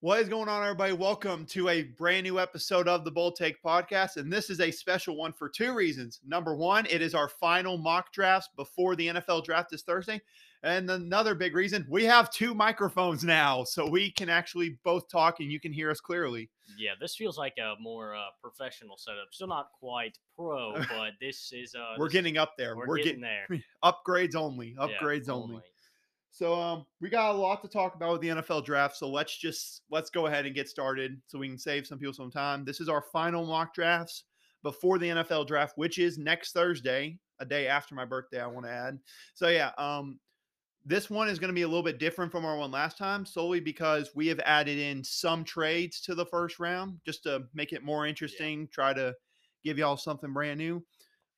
What is going on, everybody? Welcome to a brand new episode of the Bull Take Podcast. And this is a special one for two reasons. Number one, it is our final mock drafts before the NFL draft is Thursday. And another big reason, we have two microphones now, so we can actually both talk and you can hear us clearly. Yeah, this feels like a more uh, professional setup. Still not quite pro, but this is. Uh, We're this- getting up there. We're, We're, getting, getting, there. upgrades only. Yeah, Upgrades only. So um we got a lot to talk about with the NFL draft. So let's just let's go ahead and get started so we can save some people some time. This is our final mock drafts before the NFL draft, which is next Thursday, a day after my birthday, I want to add. So yeah, um this one is going to be a little bit different from our one last time, solely because we have added in some trades to the first round just to make it more interesting, try to give y'all something brand new.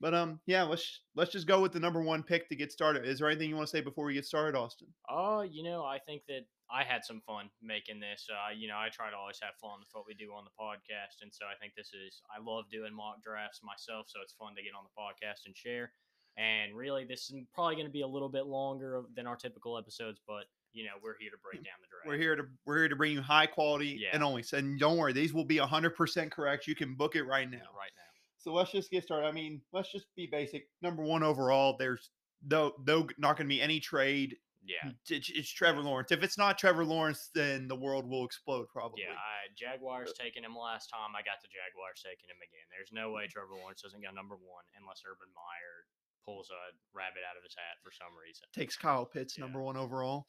But um, yeah, let's let's just go with the number one pick to get started. Is there anything you want to say before we get started, Austin? Oh, you know, I think that I had some fun making this. Uh, you know, I try to always have fun with what we do on the podcast, and so I think this is. I love doing mock drafts myself, so it's fun to get on the podcast and share. And really, this is probably going to be a little bit longer than our typical episodes, but you know, we're here to break down the draft. We're here to we're here to bring you high quality Yeah. and only. So and don't worry, these will be hundred percent correct. You can book it right now. right now. So let's just get started. I mean, let's just be basic. Number one overall, there's no no not going to be any trade. Yeah, It's, it's Trevor Lawrence. If it's not Trevor Lawrence, then the world will explode probably. yeah. I, Jaguars taking him last time. I got the Jaguars taking him again. There's no way mm-hmm. Trevor Lawrence doesn't go number one unless Urban Meyer pulls a rabbit out of his hat for some reason. takes Kyle Pitts Yeah. number one overall.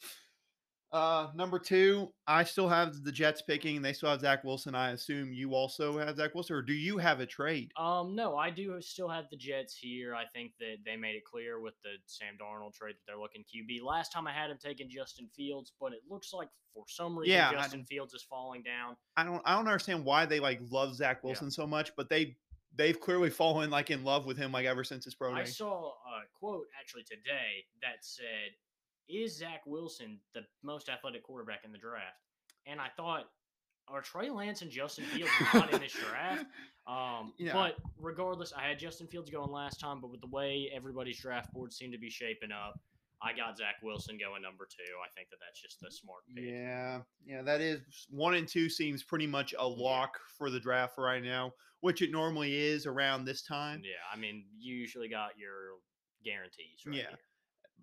Uh, number two, I still have the Jets picking. And they still have Zach Wilson. I assume you also have Zach Wilson, or do you have a trade? Um, no, I do still have the Jets here. I think that they made it clear with the Sam Darnold trade that they're looking QB. Last time I had him taking Justin Fields, but it looks like for some reason Yeah, Justin Fields is falling down. I don't. I don't understand why they like love Zach Yeah. Wilson so much, but they they've clearly fallen like in love with him like ever since his pro I saw a quote actually today that said, "Is Zach Wilson the most athletic quarterback in the draft?" And I thought, are Trey Lance and Justin Fields not in this draft? Um, Yeah. But regardless, I had Justin Fields going last time, but with the way everybody's draft boards seem to be shaping up, I got Zach Wilson going number two. I think that that's just the smart pick. Yeah, yeah, that is one and two seems pretty much a lock for the draft right now, which it normally is around this time. Yeah, I mean, you usually got your guarantees. Right Yeah. here.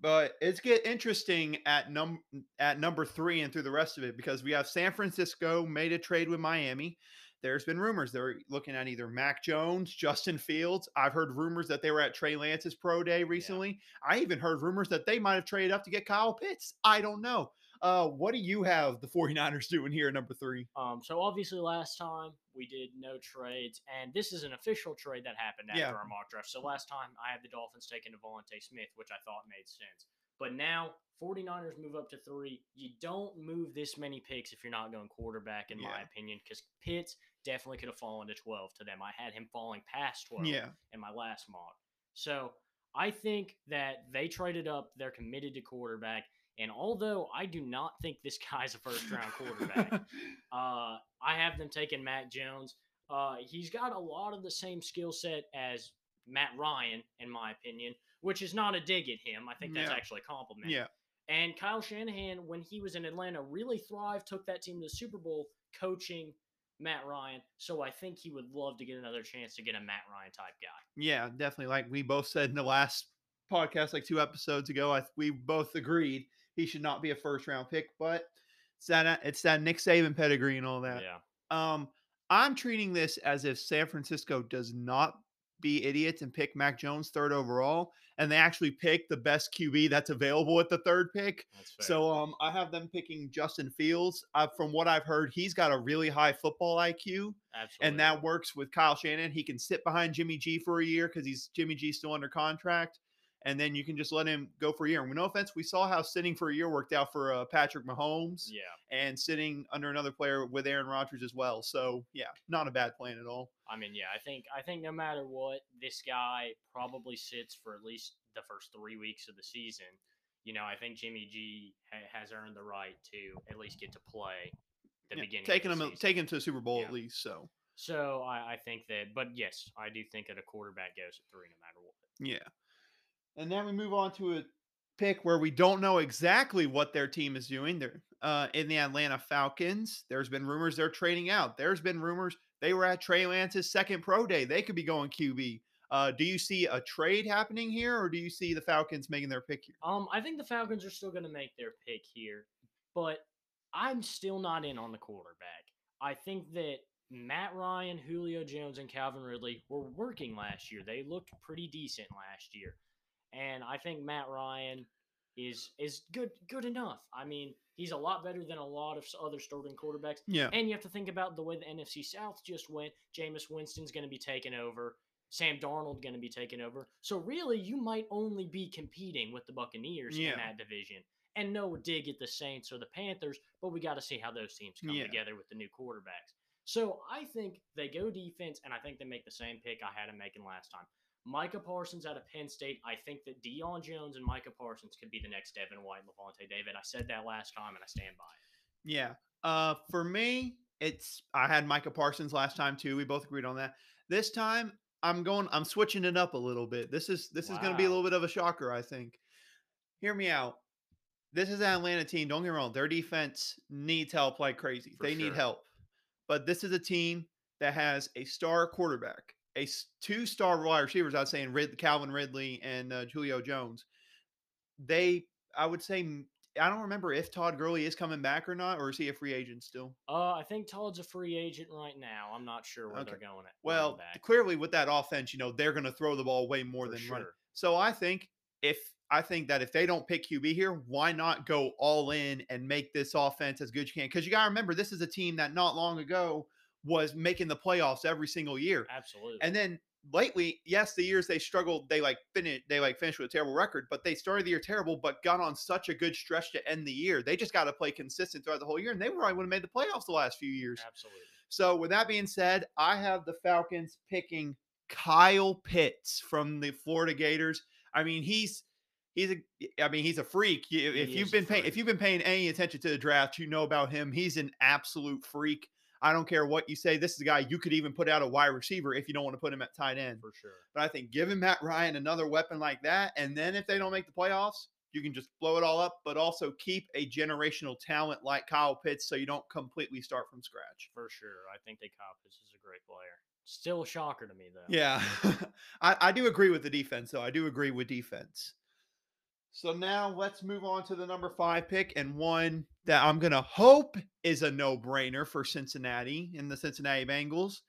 But it's get interesting at num at number three and through the rest of it because we have San Francisco made a trade with Miami. There's been rumors they're looking at either Mac Jones, Justin Fields. I've heard rumors that they were at Trey Lance's pro day recently. I even heard rumors that they might have traded up to get Kyle Pitts. I don't know. Uh, what do you have the 49ers doing here at number three? Um, so obviously last time we did no trades, and this is an official trade that happened after Yeah. our mock draft. So last time I had the Dolphins taking DeVonta Smith, which I thought made sense. But now 49ers move up to three. You don't move this many picks if you're not going quarterback, in my opinion, because Pitts definitely could have fallen to 12 to them. I had him falling past 12 Yeah. in my last mock. So I think that they traded up. They're committed to quarterback. And although I do not think this guy's a first round quarterback, uh, I have them taking Mac Jones. Uh, he's got a lot of the same skill set as Matt Ryan, in my opinion, which is not a dig at him. I think that's Yeah. actually a compliment. yeah. And Kyle Shanahan, when he was in Atlanta, really thrived, took that team to the Super Bowl coaching Matt Ryan. So I think he would love to get another chance to get a Matt Ryan type guy. Yeah, definitely. Like we both said in the last podcast, like two episodes ago, I we both agreed he should not be a first round pick, but it's that it's that Nick Saban pedigree and all that. Yeah. Um, I'm treating this as if San Francisco does not be idiots and pick Mac Jones third overall, and they actually pick the best QB that's available at the third pick. So um, I have them picking Justin Fields. Uh, from what I've heard, he's got a really high football IQ Absolutely. and that works with Kyle Shanahan. He can sit behind Jimmy G for a year because he's Jimmy G still under contract, and then you can just let him go for a year. And no offense, we saw how sitting for a year worked out for uh, Patrick Mahomes, Yeah. and sitting under another player with Aaron Rodgers as well. So yeah, not a bad plan at all. I mean, yeah, I think I think no matter what, this guy probably sits for at least the first three weeks of the season. You know, I think Jimmy G ha- has earned the right to at least get to play the Yeah, beginning. taking of the him, season. taking him to the Super Bowl Yeah. at least. So So I, I think that, but yes, I do think that a quarterback goes at three no matter what. yeah, and then we move on to a pick where we don't know exactly what their team is doing. They're uh, in the Atlanta Falcons. There's been rumors they're trading out. There's been rumors they were at Trey Lance's second pro day. They could be going QB. Uh, do you see a trade happening here, or do you see the Falcons making their pick here? Um, I think the Falcons are still going to make their pick here, but I'm still not in on the quarterback. I think that Matt Ryan, Julio Jones, and Calvin Ridley were working last year. They looked pretty decent last year, and I think Matt Ryan is is good good enough. I mean, he's a lot better than a lot of other starting quarterbacks. Yeah. And you have to think about the way the NFC South just went. Jameis Winston's going to be taken over. Sam Darnold going to be taken over. So really, you might only be competing with the Buccaneers Yeah. in that division. And no dig at the Saints or the Panthers, but we got to see how those teams come Yeah. together with the new quarterbacks. So I think they go defense, and I think they make the same pick I had them making last time. Micah Parsons out of Penn State. I think that Deion Jones and Micah Parsons could be the next Devin White, Lavonte David. I said that last time, and I stand by it. Yeah. Uh, for me, it's I had Micah Parsons last time too. We both agreed on that. This time, I'm going. I'm switching it up a little bit. This is this is going to be a little bit of a shocker. I think. Hear me out. This is an Atlanta team. Don't get me wrong. Their defense needs help like crazy. For they need help. But this is a team that has a star quarterback, a two star wide receivers. I'd say in Rid- Calvin Ridley and uh, Julio Jones. They, I would say, I don't remember if Todd Gurley is coming back or not, or is he a free agent still? Uh, I think Todd's a free agent right now. I'm not sure where Okay. they're going at. Well, back, clearly with that offense, you know they're going to throw the ball way more for than sure. run. So I think if I think that if they don't pick QB here, why not go all in and make this offense as good as you can? Because you got to remember, this is a team that not long ago was making the playoffs every single year, Absolutely. and then lately, yes, the years they struggled, they like finished, they like finished with a terrible record, but they started the year terrible, but got on such a good stretch to end the year. They just got to play consistent throughout the whole year, and they probably would have made the playoffs the last few years. Absolutely. So, with that being said, I have the Falcons picking Kyle Pitts from the Florida Gators. I mean, he's he's a I mean, he's a freak. If He you've been paying if you've been paying any attention to the draft, you know about him. He's an absolute freak. I don't care what you say. This is a guy you could even put out a wide receiver if you don't want to put him at tight end. For sure. But I think giving Matt Ryan another weapon like that, and then if they don't make the playoffs, you can just blow it all up, but also keep a generational talent like Kyle Pitts so you don't completely start from scratch. For sure. I think that Kyle Pitts is a great player. Still a shocker to me, though. Yeah, I, I do agree with the defense, though. I do agree with defense. So now let's move on to the number five pick and one that I'm going to hope is a no brainer for Cincinnati in the Cincinnati Bengals.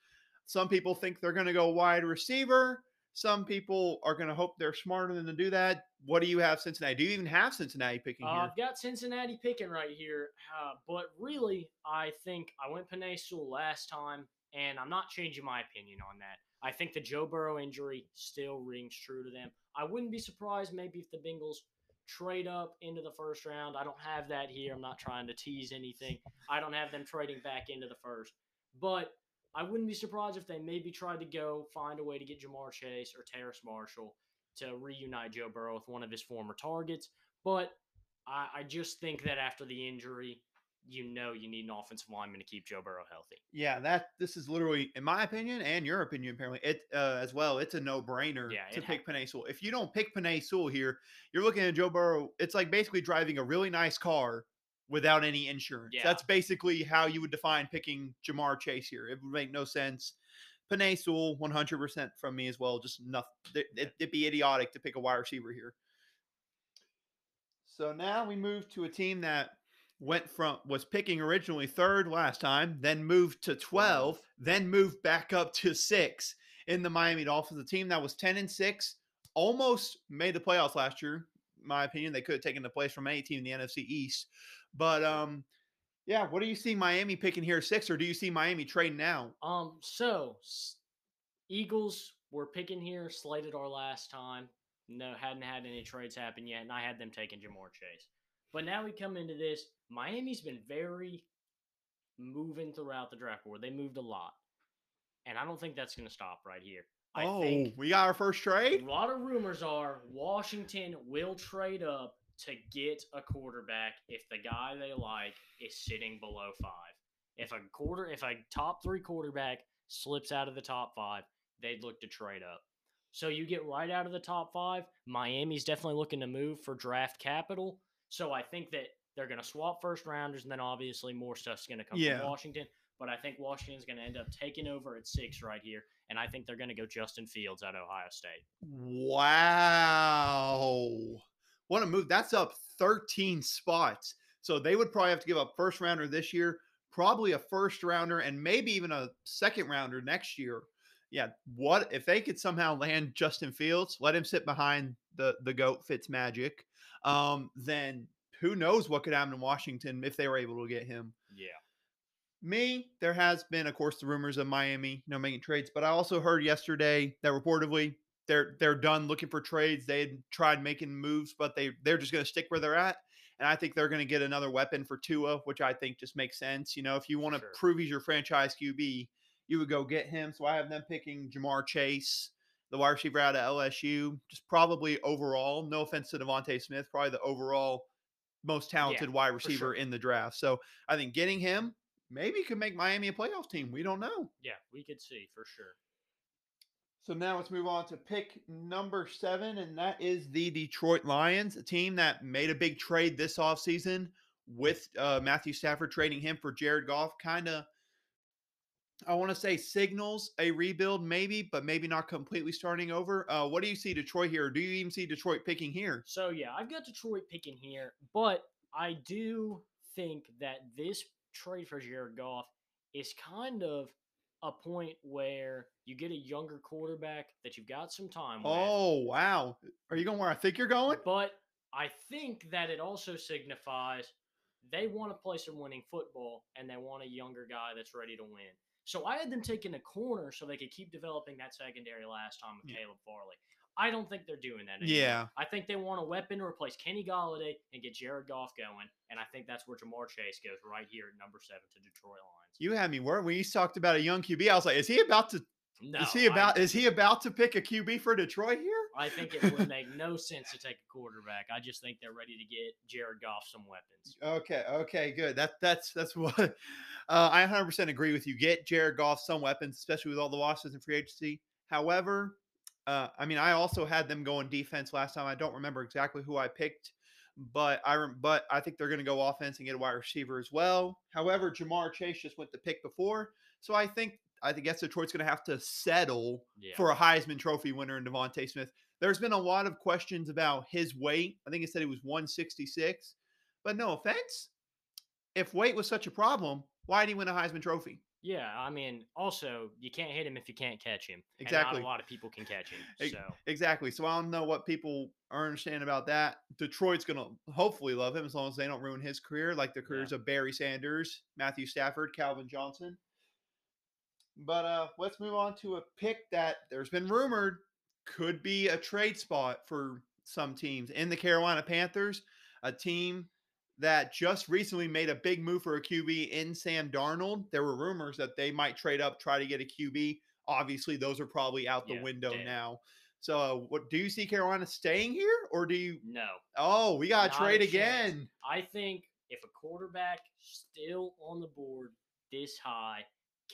Some people think they're going to go wide receiver. Some people are going to hope they're smarter than to do that. What do you have, Cincinnati? Do you even have Cincinnati picking Uh, here? I've got Cincinnati picking right here, uh, but really, I think I went Penei Sewell last time, and I'm not changing my opinion on that. I think the Joe Burrow injury still rings true to them. I wouldn't be surprised maybe if the Bengals trade up into the first round. I don't have that here. I'm not trying to tease anything. I don't have them trading back into the first, but I wouldn't be surprised if they maybe tried to go find a way to get Ja'Marr Chase or Terrace Marshall to reunite Joe Burrow with one of his former targets. But I, I just think that after the injury, you know you need an offensive lineman to keep Joe Burrow healthy. Yeah, that this is literally, in my opinion, and your opinion apparently, it uh, as well. It's a no brainer Yeah, to it ha- pick Penei Sewell. If you don't pick Penei Sewell here, you're looking at Joe Burrow. It's like basically driving a really nice car without any insurance. Yeah. That's basically how you would define picking Ja'Marr Chase here. It would make no sense. Penei Sewell, 100% from me as well. Just nothing. It, it'd be idiotic to pick a wide receiver here. So now we move to a team that went from was picking originally third last time, then moved to 12, then moved back up to 6 in the Miami Dolphins, a team that was 10 and 6, almost made the playoffs last year. In my opinion, they could have taken the place from any team in the NFC East. But um yeah, what do you see Miami picking here 6 or do you see Miami trading now? Um, so Eagles were picking here, slated our last time. No, hadn't had any trades happen yet, and I had them taking Ja'Marr Chase. But now we come into this. Miami's been very moving throughout the draft board. They moved a lot, and I don't think that's going to stop right here. I oh, think we got our first trade? a lot of rumors are Washington will trade up to get a quarterback if the guy they like is sitting below five. If a quarter, if a top three quarterback slips out of the top five, they'd look to trade up. So you get right out of the top five. Miami's definitely looking to move for draft capital. So I think that they're going to swap first rounders, and then obviously more stuff's going to come Yeah. from Washington. But I think Washington's going to end up taking over at six right here, and I think they're going to go Justin Fields at Ohio State. Wow. What a move. That's up 13 spots. So they would probably have to give up first rounder this year, probably a first rounder, and maybe even a second rounder next year. Yeah. What if they could somehow land Justin Fields, let him sit behind the, the GOAT Fitz Magic, um, then who knows what could happen in Washington if they were able to get him. Yeah. Me, there has been, of course, the rumors of Miami, you know, making trades, but I also heard yesterday that reportedly they're they're done looking for trades. They had tried making moves, but they they're just going to stick where they're at. And I think they're going to get another weapon for Tua, which I think just makes sense. You know, if you want to Sure. prove he's your franchise QB, you would go get him. So I have them picking Ja'Marr Chase, the wide receiver out of LSU. Just probably overall, no offense to DeVonta Smith, probably the overall most talented wide receiver sure. in the draft. So I think getting him maybe could make Miami a playoff team. We don't know. Yeah, we could see for sure. So now let's move on to pick number seven, and that is the Detroit Lions, a team that made a big trade this offseason with uh, Matthew Stafford trading him for Jared Goff. Kind of, I want to say signals a rebuild, maybe, but maybe not completely starting over. Uh, what do you see Detroit here? Do you even see Detroit picking here? So yeah, I've got Detroit picking here, but I do think that this trade for Jared Goff is kind of a point where you get a younger quarterback that you've got some time with. Oh, wow. Are you going where I think you're going? But I think that it also signifies they want to play some winning football and they want a younger guy that's ready to win. So I had them taking a corner so they could keep developing that secondary last time with Yeah. Caleb Farley. I don't think they're doing that anymore. Yeah. I think they want a weapon to replace Kenny Golladay and get Jared Goff going. And I think that's where Ja'Marr Chase goes right here at number seven to Detroit Lions. You had me worried when you talked about a young QB. I was like, is he about to no, is he about I, is he about to pick a QB for Detroit here? I think it would make no sense to take a quarterback. I just think they're ready to get Jared Goff some weapons. Okay, okay, good. That that's that's what uh, I 100% agree with you. Get Jared Goff some weapons, especially with all the losses in free agency. However, uh, I mean, I also had them go going defense last time. I don't remember exactly who I picked, but I rem- but I think they're going to go offense and get a wide receiver as well. However, Ja'Marr Chase just went the pick before, so I think I think guess Detroit's going to have to settle Yeah. for a Heisman Trophy winner in DeVonta Smith. There's been a lot of questions about his weight. I think it said he was 166. But no offense, if weight was such a problem, why did he win a Heisman Trophy? Yeah, I mean, also you can't hit him if you can't catch him. And Exactly. not a lot of people can catch him. So Exactly. So I don't know what people are understanding about that. Detroit's going to hopefully love him as long as they don't ruin his career, like the careers of Barry Sanders, Matthew Stafford, Calvin Johnson. But uh, let's move on to a pick that there's been rumored could be a trade spot for some teams in the Carolina Panthers, a team that just recently made a big move for a QB in Sam Darnold. There were rumors that they might trade up, try to get a QB. Obviously, those are probably out the Yeah, window dead. now. So, uh, what do you see Carolina staying here, or do you? no, Oh, we got to a trade again. I think if a quarterback still on the board this high,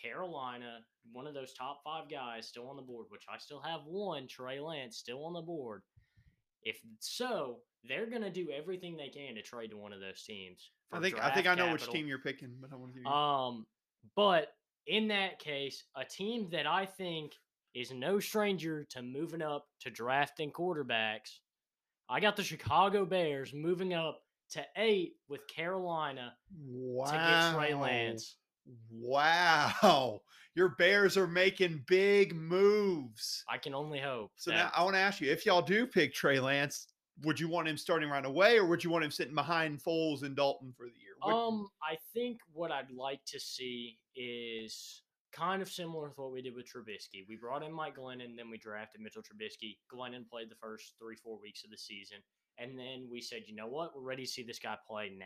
Carolina, one of those top five guys still on the board, which I still have one, Trey Lance, still on the board. If so, they're gonna do everything they can to trade to one of those teams. I think I think I know which team you're picking, but I want to. Um, but in that case, a team that I think is no stranger to moving up to drafting quarterbacks, I got the Chicago Bears moving up to eight with Carolina wow. to get Trey Lance. Wow. Your Bears are making big moves. I can only hope. So that- now I want to ask you if y'all do pick Trey Lance, would you want him starting right away or would you want him sitting behind Foles and Dalton for the year? What- Um, I think what I'd like to see is kind of similar with what we did with Trubisky. We brought in Mike Glennon, then we drafted Mitchell Trubisky. Glennon played the first three, four weeks of the season. And then we said, you know what? We're ready to see this guy play now.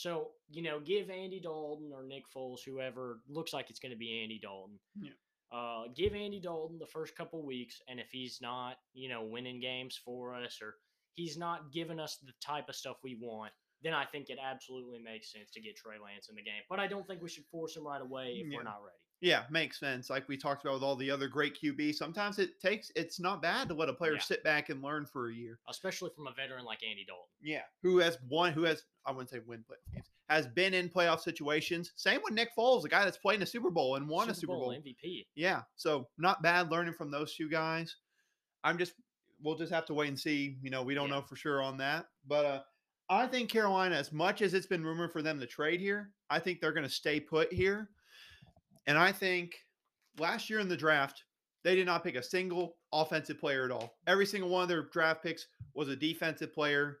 So, you know, give Andy Dalton or Nick Foles, whoever looks like it's going to be Andy Dalton. Yeah. Uh, give Andy Dalton the first couple weeks, and if he's not, you know, winning games for us or he's not giving us the type of stuff we want, then I think it absolutely makes sense to get Trey Lance in the game. But I don't think we should force him right away if Yeah. we're not ready. Yeah, makes sense. Like we talked about with all the other great QB, sometimes it takes it's not bad to let a player Yeah. sit back and learn for a year. Especially from a veteran like Andy Dalton. Yeah, who has won? Who has? I wouldn't say win playoff games. Has been in playoff situations. Same with Nick Foles, a guy that's played in a Super Bowl and won a Super Bowl. MVP. Yeah, so not bad learning from those two guys. I'm just we'll just have to wait and see. You know, we don't Yeah. know for sure on that, but uh, I think Carolina, as much as it's been rumored for them to trade here, I think they're going to stay put here. And I think last year in the draft, they did not pick a single offensive player at all. Every single one of their draft picks was a defensive player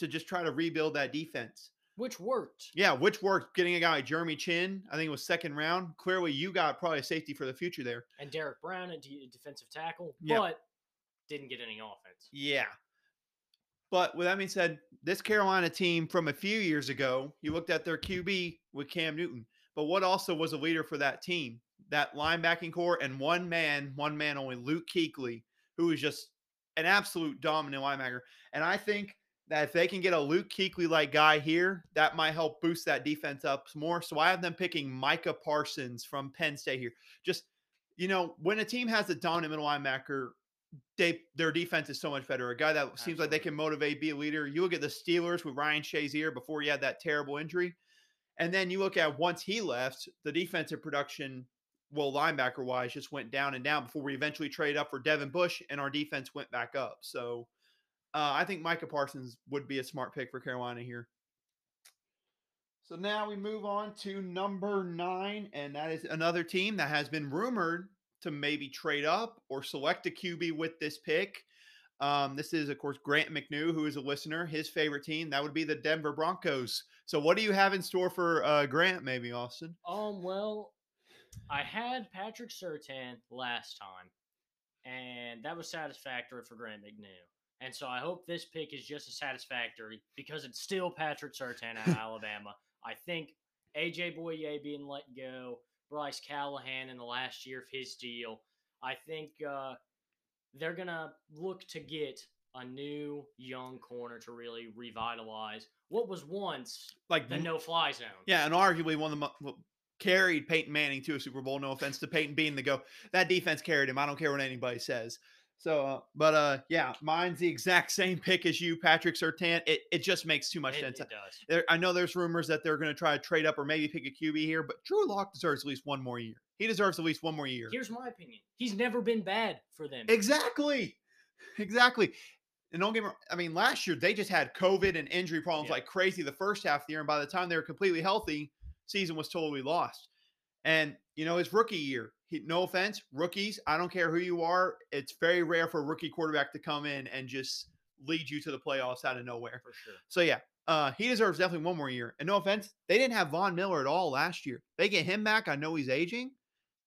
to just try to rebuild that defense. Which worked. Yeah, which worked. Getting a guy like Jeremy Chinn, I think it was second round. Clearly, you got probably a safety for the future there. And Derrick Brown, a defensive tackle, Yeah. but didn't get any offense. Yeah. But with that being said, this Carolina team from a few years ago, you looked at their QB with Cam Newton. But what also was a leader for that team? That linebacking core and one man, one man only, Luke who was just an absolute dominant linebacker. And I think that if they can get a Luke Kuechly like guy here, that might help boost that defense up more. So I have them picking Micah Parsons from Penn State here. Just you know, when a team has a dominant middle linebacker, they their defense is so much better. A guy that seems like they can motivate, be a leader. You look at the Steelers with Ryan Shazier before he had that terrible injury, and then you look at once he left, the defensive production, well, linebacker wise, just went down and down before we eventually traded up for Devin Bush, and our defense went back up. So uh, I think Micah Parsons would be a smart pick for Carolina here. So now we move on to number nine, and that is another team that has been rumored to maybe trade up or select a QB with this pick. Um, this is, of course, Grant McNew, who is a listener. His favorite team that would be the Denver Broncos. So, what do you have in store for uh, Grant? Maybe Austin. Um, well, I had Patrick Surtain last time, and that was satisfactory for Grant McNew. And so I hope this pick is just as satisfactory because it's still Patrick Surtain out of Alabama. I think AJ Bouye being let go, Bryce Callahan in the last year of his deal. I think uh, they're gonna look to get a new young corner to really revitalize what was once Like the no-fly zone. Yeah, and arguably one of the well, carried Peyton Manning to a Super Bowl. No offense to Peyton being the go. That defense carried him. I don't care what anybody says. So, uh, but uh, yeah, mine's the exact same pick as you, Patrick Surtain. It it just makes too much It, sense. it does. There, I know there's rumors that they're going to try to trade up or maybe pick a QB here, but Drew Lock deserves at least one more year. He deserves at least one more year. Here's my opinion. He's never been bad for them. Exactly. Exactly. And don't get me wrong, I mean, last year they just had COVID and injury problems Yeah. like crazy the first half of the year. And by the time they were completely healthy, season was totally lost. And, you know, his rookie year, he, no offense, rookies, I don't care who you are. It's very rare for a rookie quarterback to come in and just lead you to the playoffs out of nowhere. for sure. So, yeah, uh, he deserves definitely one more year. And no offense, they didn't have Von Miller at all last year. They get him back. I know he's aging.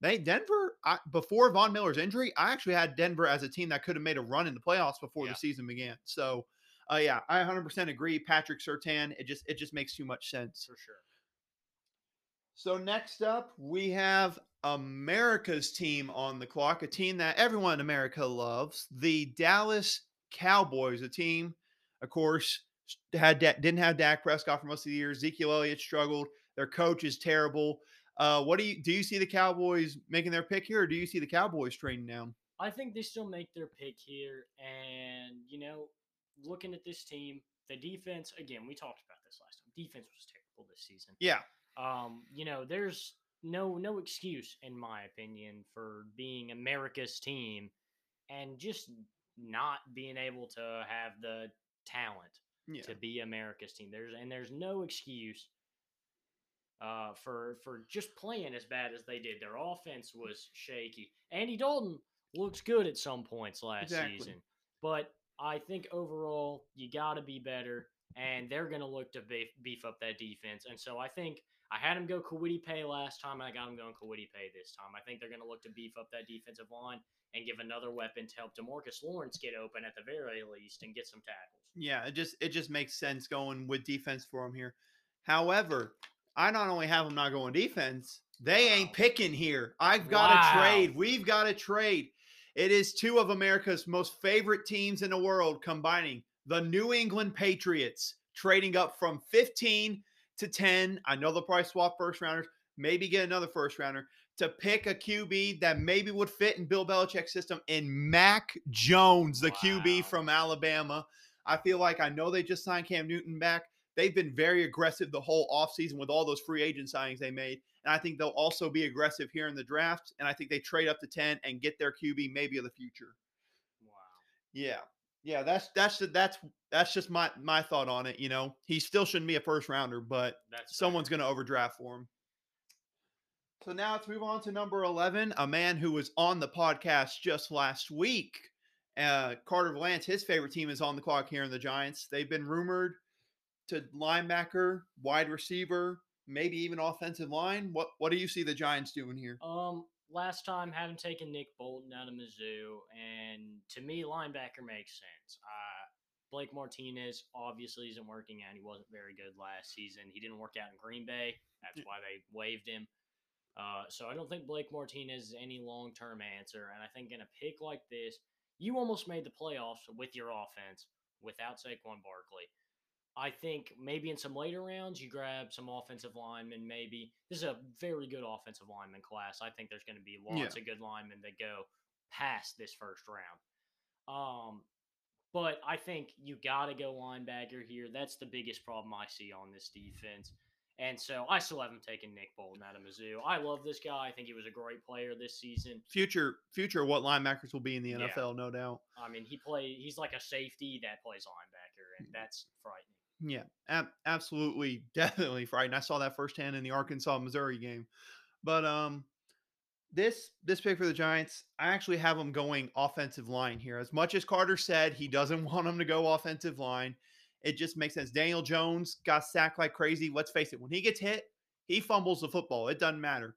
They Denver I, before Von Miller's injury, I actually had Denver as a team that could have made a run in the playoffs before Yeah. the season began. So, uh, yeah, I 100% agree. Patrick Surtain, it just it just makes too much sense. For sure. So next up, we have America's team on the clock, a team that everyone in America loves, the Dallas Cowboys, a team, of course, had didn't have Dak Prescott for most of the year. Ezekiel Elliott struggled. Their coach is terrible. Uh, what do you do? You see the Cowboys making their pick here, or do you see the Cowboys trading down? I think they still make their pick here. And, you know, looking at this team, the defense, again, we talked about this last time. Defense was terrible this season. Yeah, Um, you know, there's no no excuse, in my opinion, for being America's team and just not being able to have the talent yeah, to be America's team. There's and there's no excuse uh, for for just playing as bad as they did. Their offense was shaky. Andy Dalton looks good at some points last Exactly. season, but I think overall you got to be better, and they're going to look to beef, beef up that defense. And so I think I had him go Kwity Paye last time, and I got him going Kwity Paye this time. I think they're going to look to beef up that defensive line and give another weapon to help Demarcus Lawrence get open at the very least and get some tackles. yeah. It just it just makes sense going with defense for them here. However, I not only have them not going defense, they ain't picking here. I've got to Wow. trade. We've got to trade. It is two of America's most favorite teams in the world combining the New England Patriots, trading up from 15 to 10. I know they'll probably swap first rounders, maybe get another first rounder to pick a QB that maybe would fit in Bill Belichick's system in Mac Jones, the QB from Alabama. I feel like I know they just signed Cam Newton back. They've been very aggressive the whole offseason with all those free agent signings they made. And I think they'll also be aggressive here in the draft. And I think they trade up to 10 and get their QB maybe of the future. Wow. Yeah. Yeah, that's that's that's that's just my my thought on it. You know, he still shouldn't be a first rounder, but That's someone's going to overdraft for him. So now let's move on to number 11, a man who was on the podcast just last week. Uh, Carter Lance, his favorite team is on the clock here in the Giants. They've been rumored to linebacker, wide receiver, maybe even offensive line. What what do you see the Giants doing here? Um, last time having taken Nick Bolton out of Mizzou, and to me, linebacker makes sense. Uh, Blake Martinez obviously isn't working out. He wasn't very good last season. He didn't work out in Green Bay. That's why they waived him. Uh, so I don't think Blake Martinez is any long term answer. And I think in a pick like this, you almost made the playoffs with your offense without Saquon Barkley. I think maybe in some later rounds you grab some offensive linemen. Maybe this is a very good offensive lineman class. I think there's going to be lots of good linemen that go past this first round. Um, but I think you got to go linebacker here. That's the biggest problem I see on this defense. And so I still haven't taken Nick Bolton out of Mizzou. I love this guy. I think he was a great player this season. Future future what linebackers will be in the Yeah. NFL, no doubt. I mean, he play. He's like a safety that plays linebacker, and that's frightening. Yeah, ab- absolutely, definitely frightened. I saw that firsthand in the Arkansas Missouri game. But um, this this pick for the Giants, I actually have them going offensive line here. As much as Carter said he doesn't want them to go offensive line, it just makes sense. Daniel Jones got sacked like crazy. Let's face it, when he gets hit, he fumbles the football. It doesn't matter.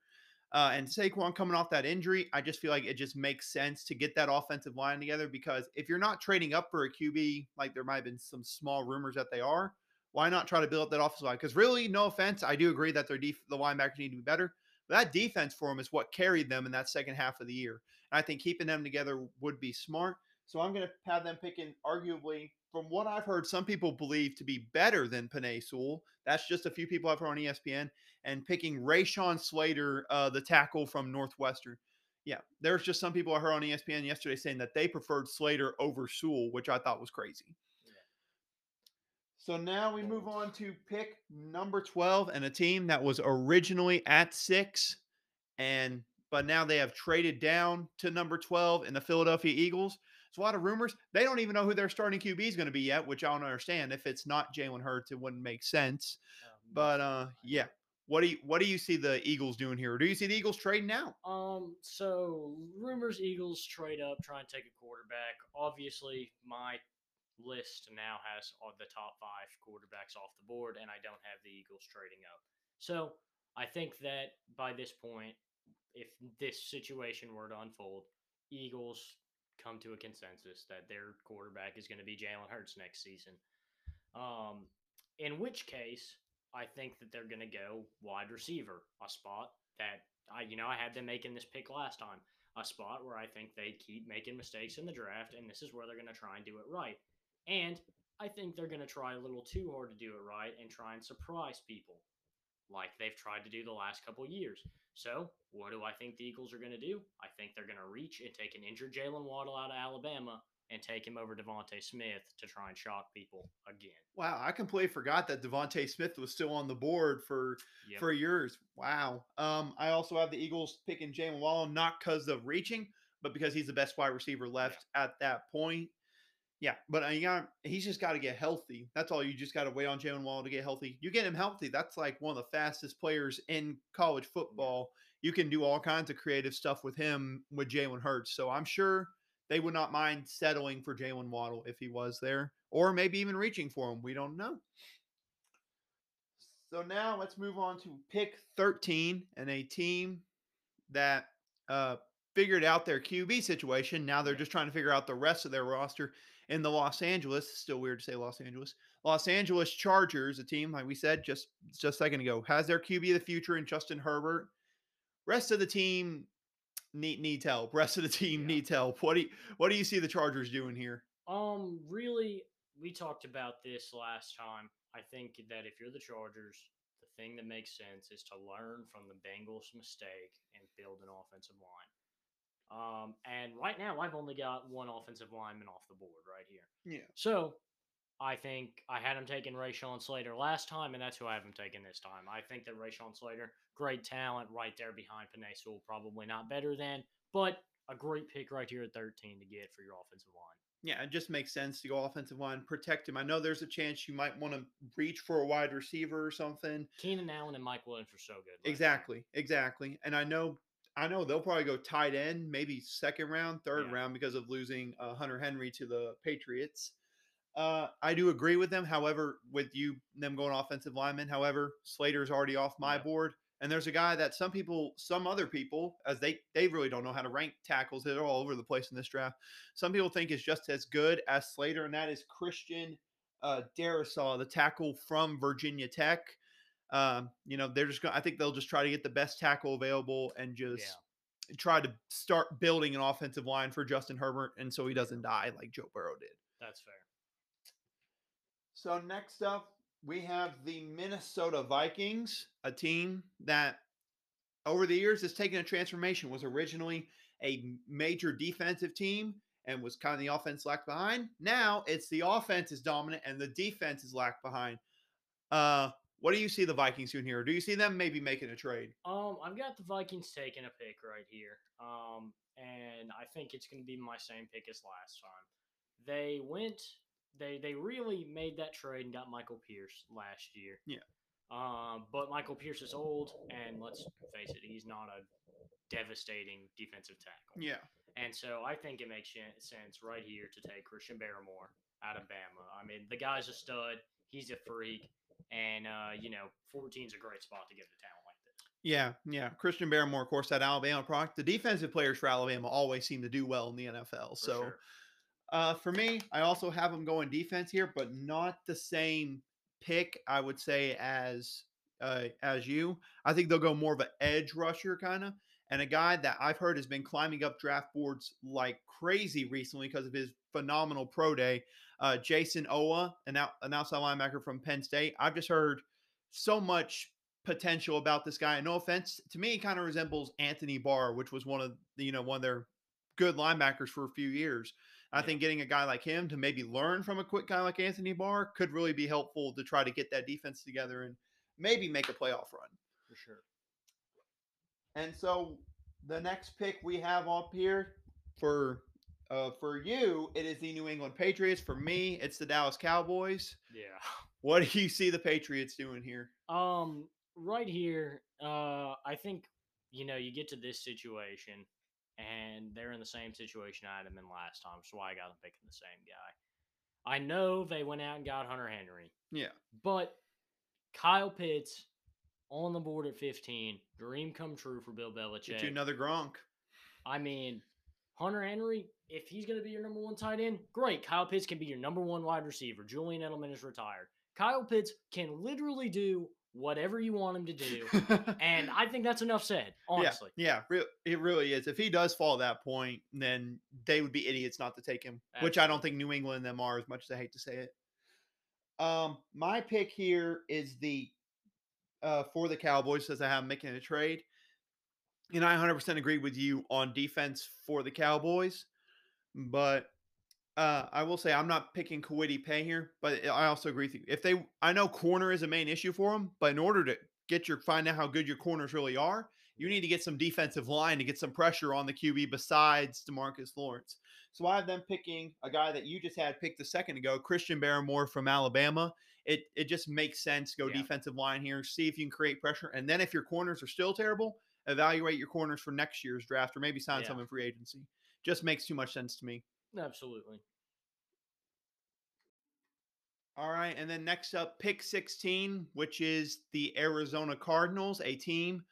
Uh, and Saquon coming off that injury, I just feel like it just makes sense to get that offensive line together because if you're not trading up for a QB, like there might have been some small rumors that they are, why not try to build up that offensive line? Because really, no offense, I do agree that their def- the linebackers need to be better. But that defense for them is what carried them in that second half of the year. And I think keeping them together would be smart. So I'm going to have them picking, arguably, from what I've heard, some people believe to be better than Penei Sewell. That's just a few people I've heard on ESPN. And picking Rashawn Slater, uh, the tackle from Northwestern. Yeah, there's just some people I heard on ESPN yesterday saying that they preferred Slater over Sewell, which I thought was crazy. So now we move on to pick number 12 and a team that was originally at six, and but now they have traded down to number 12 in the Philadelphia Eagles. There's a lot of rumors. They don't even know who their starting QB is going to be yet, which I don't understand. If it's not Jalen Hurts, it wouldn't make sense. Um, But uh, yeah, what do you what do you see the Eagles doing here? Or do you see the Eagles trading out? Um, so rumors Eagles trade up, try and take a quarterback. Obviously, my list now has all the top five quarterbacks off the board, and I don't have the Eagles trading up. So I think that by this point, if this situation were to unfold, Eagles come to a consensus that their quarterback is going to be Jalen Hurts next season. Um, in which case, I think that they're going to go wide receiver, a spot that I, you know, I had them making this pick last time, a spot where I think they keep making mistakes in the draft, and this is where they're going to try and do it right. And I think they're going to try a little too hard to do it right and try and surprise people, like they've tried to do the last couple years. So, what do I think the Eagles are going to do? I think they're going to reach and take an injured Jaylen Waddle out of Alabama and take him over DeVonta Smith to try and shock people again. Wow, I completely forgot that DeVonta Smith was still on the board for Yep. for years. Wow. Um, I also have the Eagles picking Jaylen Waddle not because of reaching, but because he's the best wide receiver left at that point. Yeah, but uh, you got he's just got to get healthy. That's all. You just got to wait on Jaylen Waddle to get healthy. You get him healthy. That's like one of the fastest players in college football. You can do all kinds of creative stuff with him with Jalen Hurts. So I'm sure they would not mind settling for Jaylen Waddle if he was there, or maybe even reaching for him. We don't know. So now let's move on to pick 13 and a team that uh, figured out their QB situation. Now they're just trying to figure out the rest of their roster in the Los Angeles. Still weird to say Los Angeles. Los Angeles Chargers, a team like we said just just a second ago, has their QB of the future in Justin Herbert. Rest of the team need needs help. Rest of the team Yeah. needs help. What do you, what do you see the Chargers doing here? Um, really, we talked about this last time. I think that if you're the Chargers, the thing that makes sense is to learn from the Bengals' mistake and build an offensive line. Um, and right now, I've only got one offensive lineman off the board right here. Yeah. So I think I had him taking Rashawn Slater last time, and that's who I have him taking this time. I think that Rashawn Slater, great talent right there behind Penei Sewell, probably not better than, but a great pick right here at 13 to get for your offensive line. Yeah, it just makes sense to go offensive line, protect him. I know there's a chance you might want to reach for a wide receiver or something. Keenan Allen and Mike Williams are so good. right Exactly, exactly. And I know, I know they'll probably go tight end, maybe second round, third Yeah. round because of losing uh, Hunter Henry to the Patriots. Uh, I do agree with them. However, with you them going offensive lineman, however, Slater's already off my Yeah. board. And there's a guy that some people, some other people, as they they really don't know how to rank tackles. They're all over the place in this draft. Some people think is just as good as Slater, and that is Christian uh, Darrisaw, the tackle from Virginia Tech. Um, you know, they're just going. I think they'll just try to get the best tackle available and just try to start building an offensive line for Justin Herbert, and so he doesn't die like Joe Burrow did. that's fair. So next up, we have the Minnesota Vikings, a team that over the years has taken a transformation. Was originally a major defensive team and was kind of the offense lagged behind. Now it's the offense is dominant and the defense is lagged behind. Uh, what do you see the Vikings doing here? Do you see them maybe making a trade? Um, I've got the Vikings taking a pick right here. Um, and I think it's going to be my same pick as last time. They went, they they really made that trade and got Michael Pierce last year. Yeah. Um, but Michael Pierce is old, and let's face it, he's not a devastating defensive tackle. Yeah. And so I think it makes sense right here to take Christian Barmore out of Bama. I mean, the guy's a stud. He's a freak. And, uh, you know, 14 is a great spot to get a talent like this. Yeah, yeah. Christian Barmore, of course, that Alabama product. The defensive players for Alabama always seem to do well in the NFL. For so sure. Uh, for me, I also have them going defense here, but not the same pick. I would say as uh, as you. I think they'll go more of an edge rusher kind of, and a guy that I've heard has been climbing up draft boards like crazy recently because of his phenomenal pro day. Uh, Jayson Oweh, an, out, an outside linebacker from Penn State. I've just heard so much potential about this guy. And no offense to me, he kind of resembles Anthony Barr, which was one of the, you know one of their good linebackers for a few years. I Yeah. think getting a guy like him to maybe learn from a quick guy like Anthony Barr could really be helpful to try to get that defense together and maybe make a playoff run. For sure. And so the next pick we have up here for uh, for you, it is the New England Patriots. For me, it's the Dallas Cowboys. Yeah. What do you see the Patriots doing here? Um, right here, uh, I think you know you get to this situation, and they're in the same situation I had them in last time. So why I got them picking the same guy. I know they went out and got Hunter Henry, Yeah, but Kyle Pitts on the board at 15, dream come true for Bill get Belichick. you another Gronk. I mean, Hunter Henry, if he's going to be your number one tight end, great. Kyle Pitts can be your number one wide receiver. Julian Edelman is retired. Kyle Pitts can literally do whatever you want him to do. and I think that's enough said, honestly. Yeah, yeah, it really is. If he does fall that point, then they would be idiots not to take him, which I don't think New England and them are as much as I hate to say it. Um, my pick here is the uh for the Cowboys says I have making a trade. And I 100% agree with you on defense for the Cowboys, but uh, I will say I'm not picking Kwity Paye here, but I also agree with you. If they, I know corner is a main issue for them, but in order to get your find out how good your corners really are, you need to get some defensive line to get some pressure on the QB besides Demarcus Lawrence. So I have them picking a guy that you just had picked a second ago, Christian Barmore from Alabama. It it just makes sense. Go Yeah. defensive line here, see if you can create pressure, and then if your corners are still terrible, evaluate your corners for next year's draft or maybe sign Yeah. some in free agency. Just makes too much sense to me. Absolutely. All right, and then next up, pick 16, which is the Arizona Cardinals, a team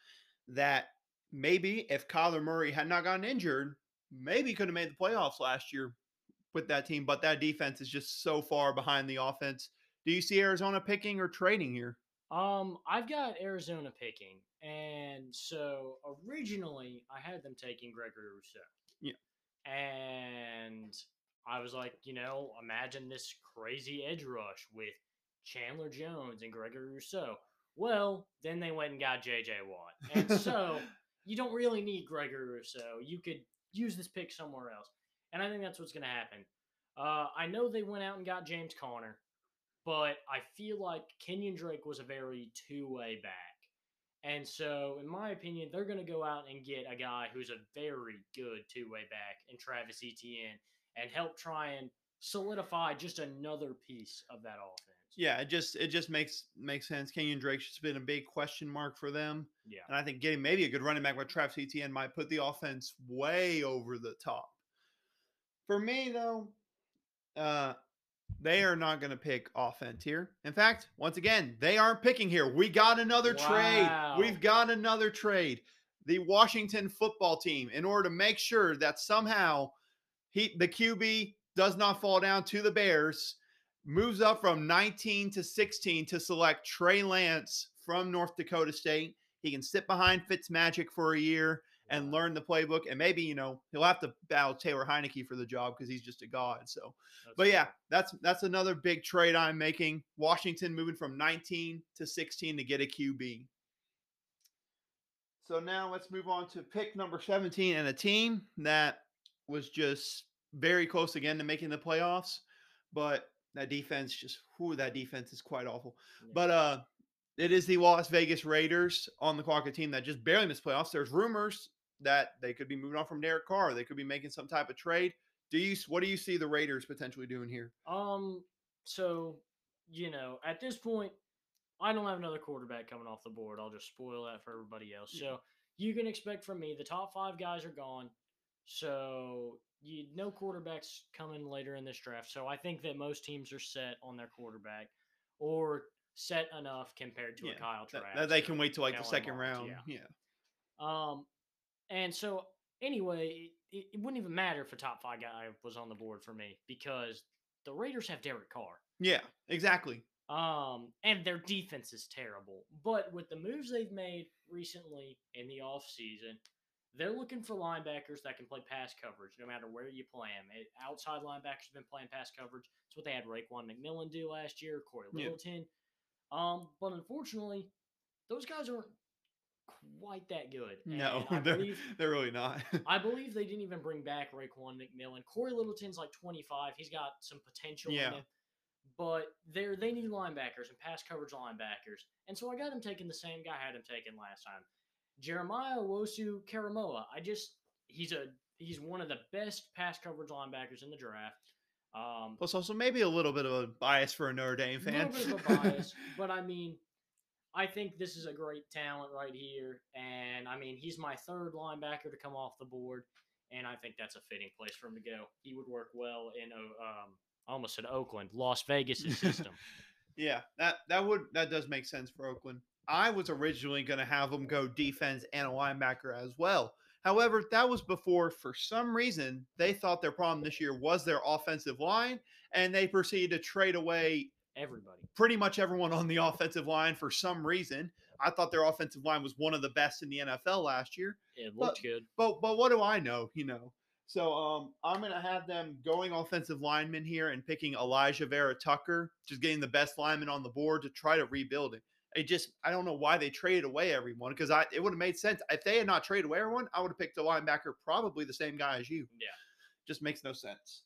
that maybe if Kyler Murray had not gotten injured, maybe could have made the playoffs last year with that team, but that defense is just so far behind the offense. Do you see Arizona picking or trading here? Um, I've got Arizona picking, and so originally I had them taking Gregory Rousseau. Yeah. And I was like, you know, imagine this crazy edge rush with Chandler Jones and Gregory Rousseau. Well, then they went and got J.J. Watt. And so you don't really need Gregory Rousseau. You could use this pick somewhere else. And I think that's what's going to happen. Uh, I know they went out and got James Conner, but I feel like Kenyon Drake was a very two way back. And so, in my opinion, they're going to go out and get a guy who's a very good two way back in Travis Etienne and help try and solidify just another piece of that offense. Yeah, it just it just makes makes sense. Kenyon Drake's been a big question mark for them. Yeah. And I think getting maybe a good running back with Travis Etienne might put the offense way over the top. For me, though, uh, they are not going to pick offense here. In fact, once again, they aren't picking here. We got another Wow. trade. We've got another trade. The Washington football team, in order to make sure that somehow he the QB does not fall down to the Bears, moves up from 19 to 16 to select Trey Lance from North Dakota State. He can sit behind Fitzmagic for a year and learn the playbook. And maybe, you know, he'll have to battle Taylor Heinicke for the job because he's just a god. So, That's but yeah, that's that's another big trade I'm making. Washington moving from 19 to 16 to get a QB. So now let's move on to pick number 17 and a team that was just very close again to making the playoffs, but that defense just whew, that defense is quite awful. Yeah. But uh it is the Las Vegas Raiders on the clock, a team that just barely missed playoffs. There's rumors that they could be moving on from Derek Carr. They could be making some type of trade. Do you what do you see the Raiders potentially doing here? Um, so you know, at this point, I don't have another quarterback coming off the board. I'll just spoil that for everybody else. So you can expect from me the top five guys are gone. So you no quarterbacks coming later in this draft. So I think that most teams are set on their quarterback or set enough compared to Yeah, a Kyle Trask. that they can wait till like the second round. Yeah. Yeah. Um, and so anyway, it, it wouldn't even matter if a top five guy was on the board for me because the Raiders have Derek Carr. Yeah, exactly. Um, and their defense is terrible. But with the moves they've made recently in the offseason, they're looking for linebackers that can play pass coverage no matter where you play them. It, outside linebackers have been playing pass coverage. It's what they had Raekwon McMillan do last year, Cory Yeah. Littleton. Um, but unfortunately, those guys aren't quite that good. No, And I they're, believe they're really not. I believe they didn't even bring back Raekwon McMillan. Corey Littleton's like 25. He's got some potential Yeah. in him. But they're they need linebackers and pass coverage linebackers. And so I got him taking the same guy I had him taken last time. Jeremiah Wosu Karamoa. I just he's a he's one of the best pass coverage linebackers in the draft. Um Plus, also maybe a little bit of a bias for a Notre Dame fan. a little bit of a bias, but I mean, I think this is a great talent right here, and I mean, he's my third linebacker to come off the board, and I think that's a fitting place for him to go. He would work well in, um, almost said Oakland, Las Vegas' system. Yeah, that that would that does make sense for Oakland. I was originally going to have him go defense and a linebacker as well. However, that was before, for some reason, they thought their problem this year was their offensive line, and they proceeded to trade away Everybody. pretty much everyone on the offensive line for some reason. I thought their offensive line was one of the best in the NFL last year. It looked good. But but what do I know? You know. So um, I'm gonna have them going offensive lineman here and picking Alijah Vera-Tucker, just getting the best lineman on the board to try to rebuild it. It just I don't know why they traded away everyone because I it would have made sense if they had not traded away everyone. I would have picked a linebacker, probably the same guy as you. Yeah. Just makes no sense.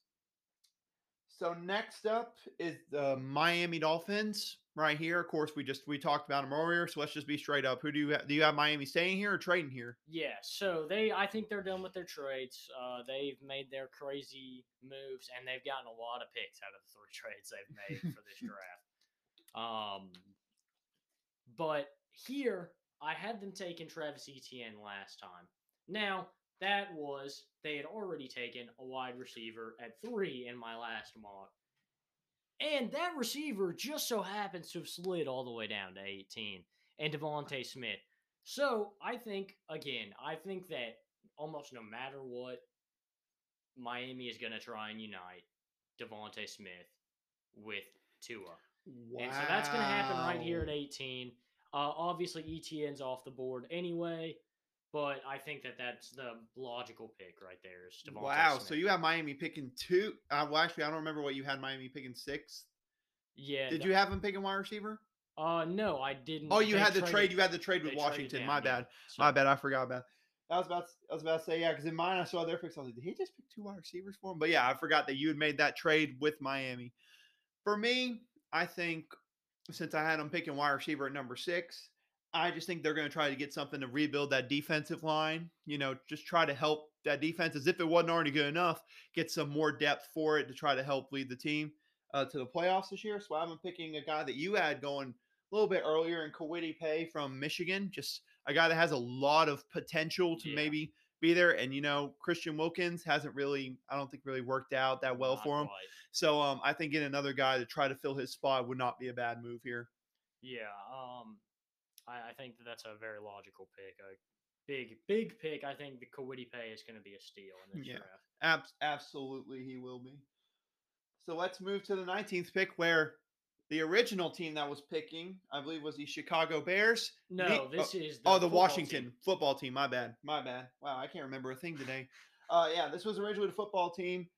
So next up is the Miami Dolphins right here. Of course, we just we talked about them earlier, so let's just be straight up. Who do you have, do you have Miami staying here or trading here? Yeah, so they I think they're done with their trades. Uh, they've made their crazy moves and they've gotten a lot of picks out of the three trades they've made for this draft. Um, but here I had them taking Travis Etienne last time. Now that was they had already taken a wide receiver at three in my last mock. And that receiver just so happens to have slid all the way down to 18 and DeVonta Smith. So I think again, I think that almost no matter what, Miami is going to try and unite DeVonta Smith with Tua, and so that's going to happen right here at 18. Uh, obviously, Etienne's off the board anyway, but I think that that's the logical pick right there. Is DeVonta Wow. Smith. So you have Miami picking two. Uh, well, actually, I don't remember what you had Miami picking six. Yeah. Did the- you have him picking wide receiver? Uh, no, I didn't. Oh, you They had the traded- trade. You had the trade with Washington. down, My yeah. bad. So- My bad. I forgot about. I was about. I was about to say yeah, because in mine I saw their picks. I was like, did he just pick two wide receivers for him? But yeah, I forgot that you had made that trade with Miami. For me, I think since I had them picking wide receiver at number six, I just think they're going to try to get something to rebuild that defensive line. You know, just try to help that defense as if it wasn't already good enough. Get some more depth for it to try to help lead the team uh, to the playoffs this year. So I'm picking a guy that you had going a little bit earlier in Kwity Paye from Michigan. Just a guy that has a lot of potential to Yeah. maybe be there. And you know, Christian Wilkins hasn't really, I don't think, really worked out that well Not for him. quite. So um, I think getting another guy to try to fill his spot would not be a bad move here. Yeah. Um, I, I think that that's a very logical pick. A big, big pick. I think the Kwity Paye is going to be a steal in this Yeah. draft. Abs- absolutely, he will be. So let's move to the 19th pick, where the original team that was picking, I believe, was the Chicago Bears. No, Ne- this is oh, the football Washington team. football team. My bad. My bad. Wow, I can't remember a thing today. Uh, yeah, this was originally the football team,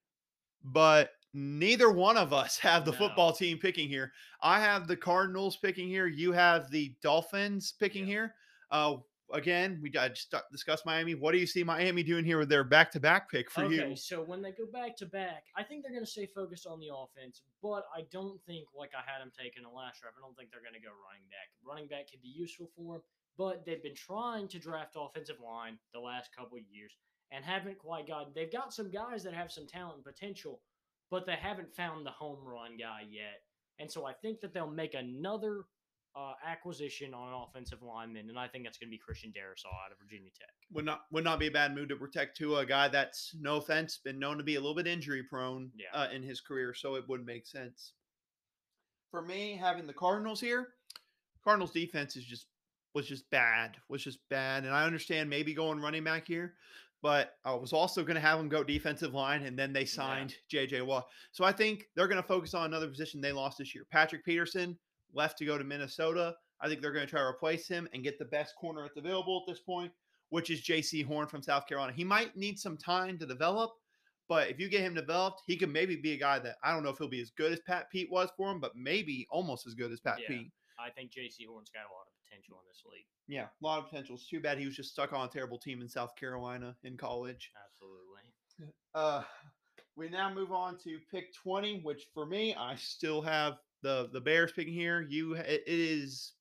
but neither one of us have the No. football team picking here. I have the Cardinals picking here. You have the Dolphins picking Yeah. here. Uh, again, we I just discussed Miami. What do you see Miami doing here with their back-to-back pick for okay, you? Okay, so when they go back to back, I think they're going to stay focused on the offense, but I don't think, like I had them taking the last draft, I don't think they're going to go running back. Running back could be useful for them, but they've been trying to draft offensive line the last couple of years and haven't quite gotten. They've got some guys that have some talent and potential, but they haven't found the home run guy yet. And so I think that they'll make another uh, acquisition on an offensive lineman, and I think that's going to be Christian Darrisaw out of Virginia Tech. would not would not be a bad move to protect Tua, a guy that's no offense been known to be a little bit injury prone Yeah. uh, in his career, so it would make sense. For me, having the Cardinals here, Cardinals defense is just was just bad, was just bad, and I understand maybe going running back here, but I was also going to have them go defensive line, and then they signed J.J. Watt, so I think they're going to focus on another position they lost this year. Patrick Peterson left to go to Minnesota. I think they're going to try to replace him and get the best corner that's available at this point which is Jaycee Horn from South Carolina. He might need some time to develop, but if you get him developed, he could maybe be a guy that I don't know if he'll be as good as Pat Pete was for him, but maybe almost as good as Pat Yeah. Pete. I think Jaycee Horn's got a lot of potential in this league. Yeah, a lot of potential. It's too bad he was just stuck on a terrible team in South Carolina in college. Absolutely. Uh, we now move on to pick 20, which for me, I still have the the Bears picking here. You, it is,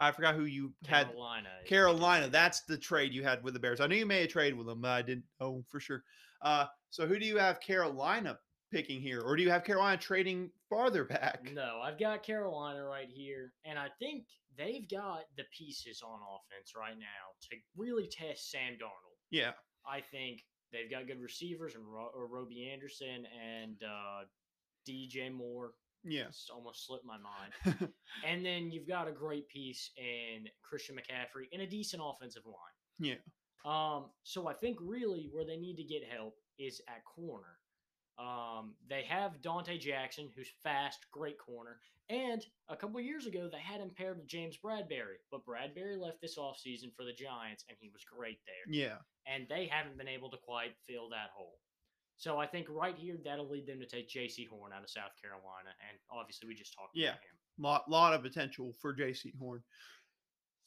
I forgot who you had. Carolina. is Carolina, that's the trade you had with the Bears. I knew you made a trade with them, but I didn't know for sure. Uh, so who do you have Carolina picking here, or do you have Carolina trading farther back? No, I've got Carolina right here, and I think they've got the pieces on offense right now to really test Sam Darnold. Yeah, I think they've got good receivers and Ro- or Robby Anderson and uh, DJ Moore. yeah, It's almost slipped my mind. and then you've got a great piece in Christian McCaffrey and a decent offensive line. yeah, Um, so I think really where they need to get help is at corner. Um, they have Donte Jackson, who's fast, great corner. And a couple years ago, they had him paired with James Bradberry, but Bradberry left this offseason for the Giants, and he was great there. yeah. And they haven't been able to quite fill that hole. So I think right here, that'll lead them to take Jaycee Horn out of South Carolina. And obviously, we just talked Yeah. about him. Lot lot of potential for Jaycee Horn.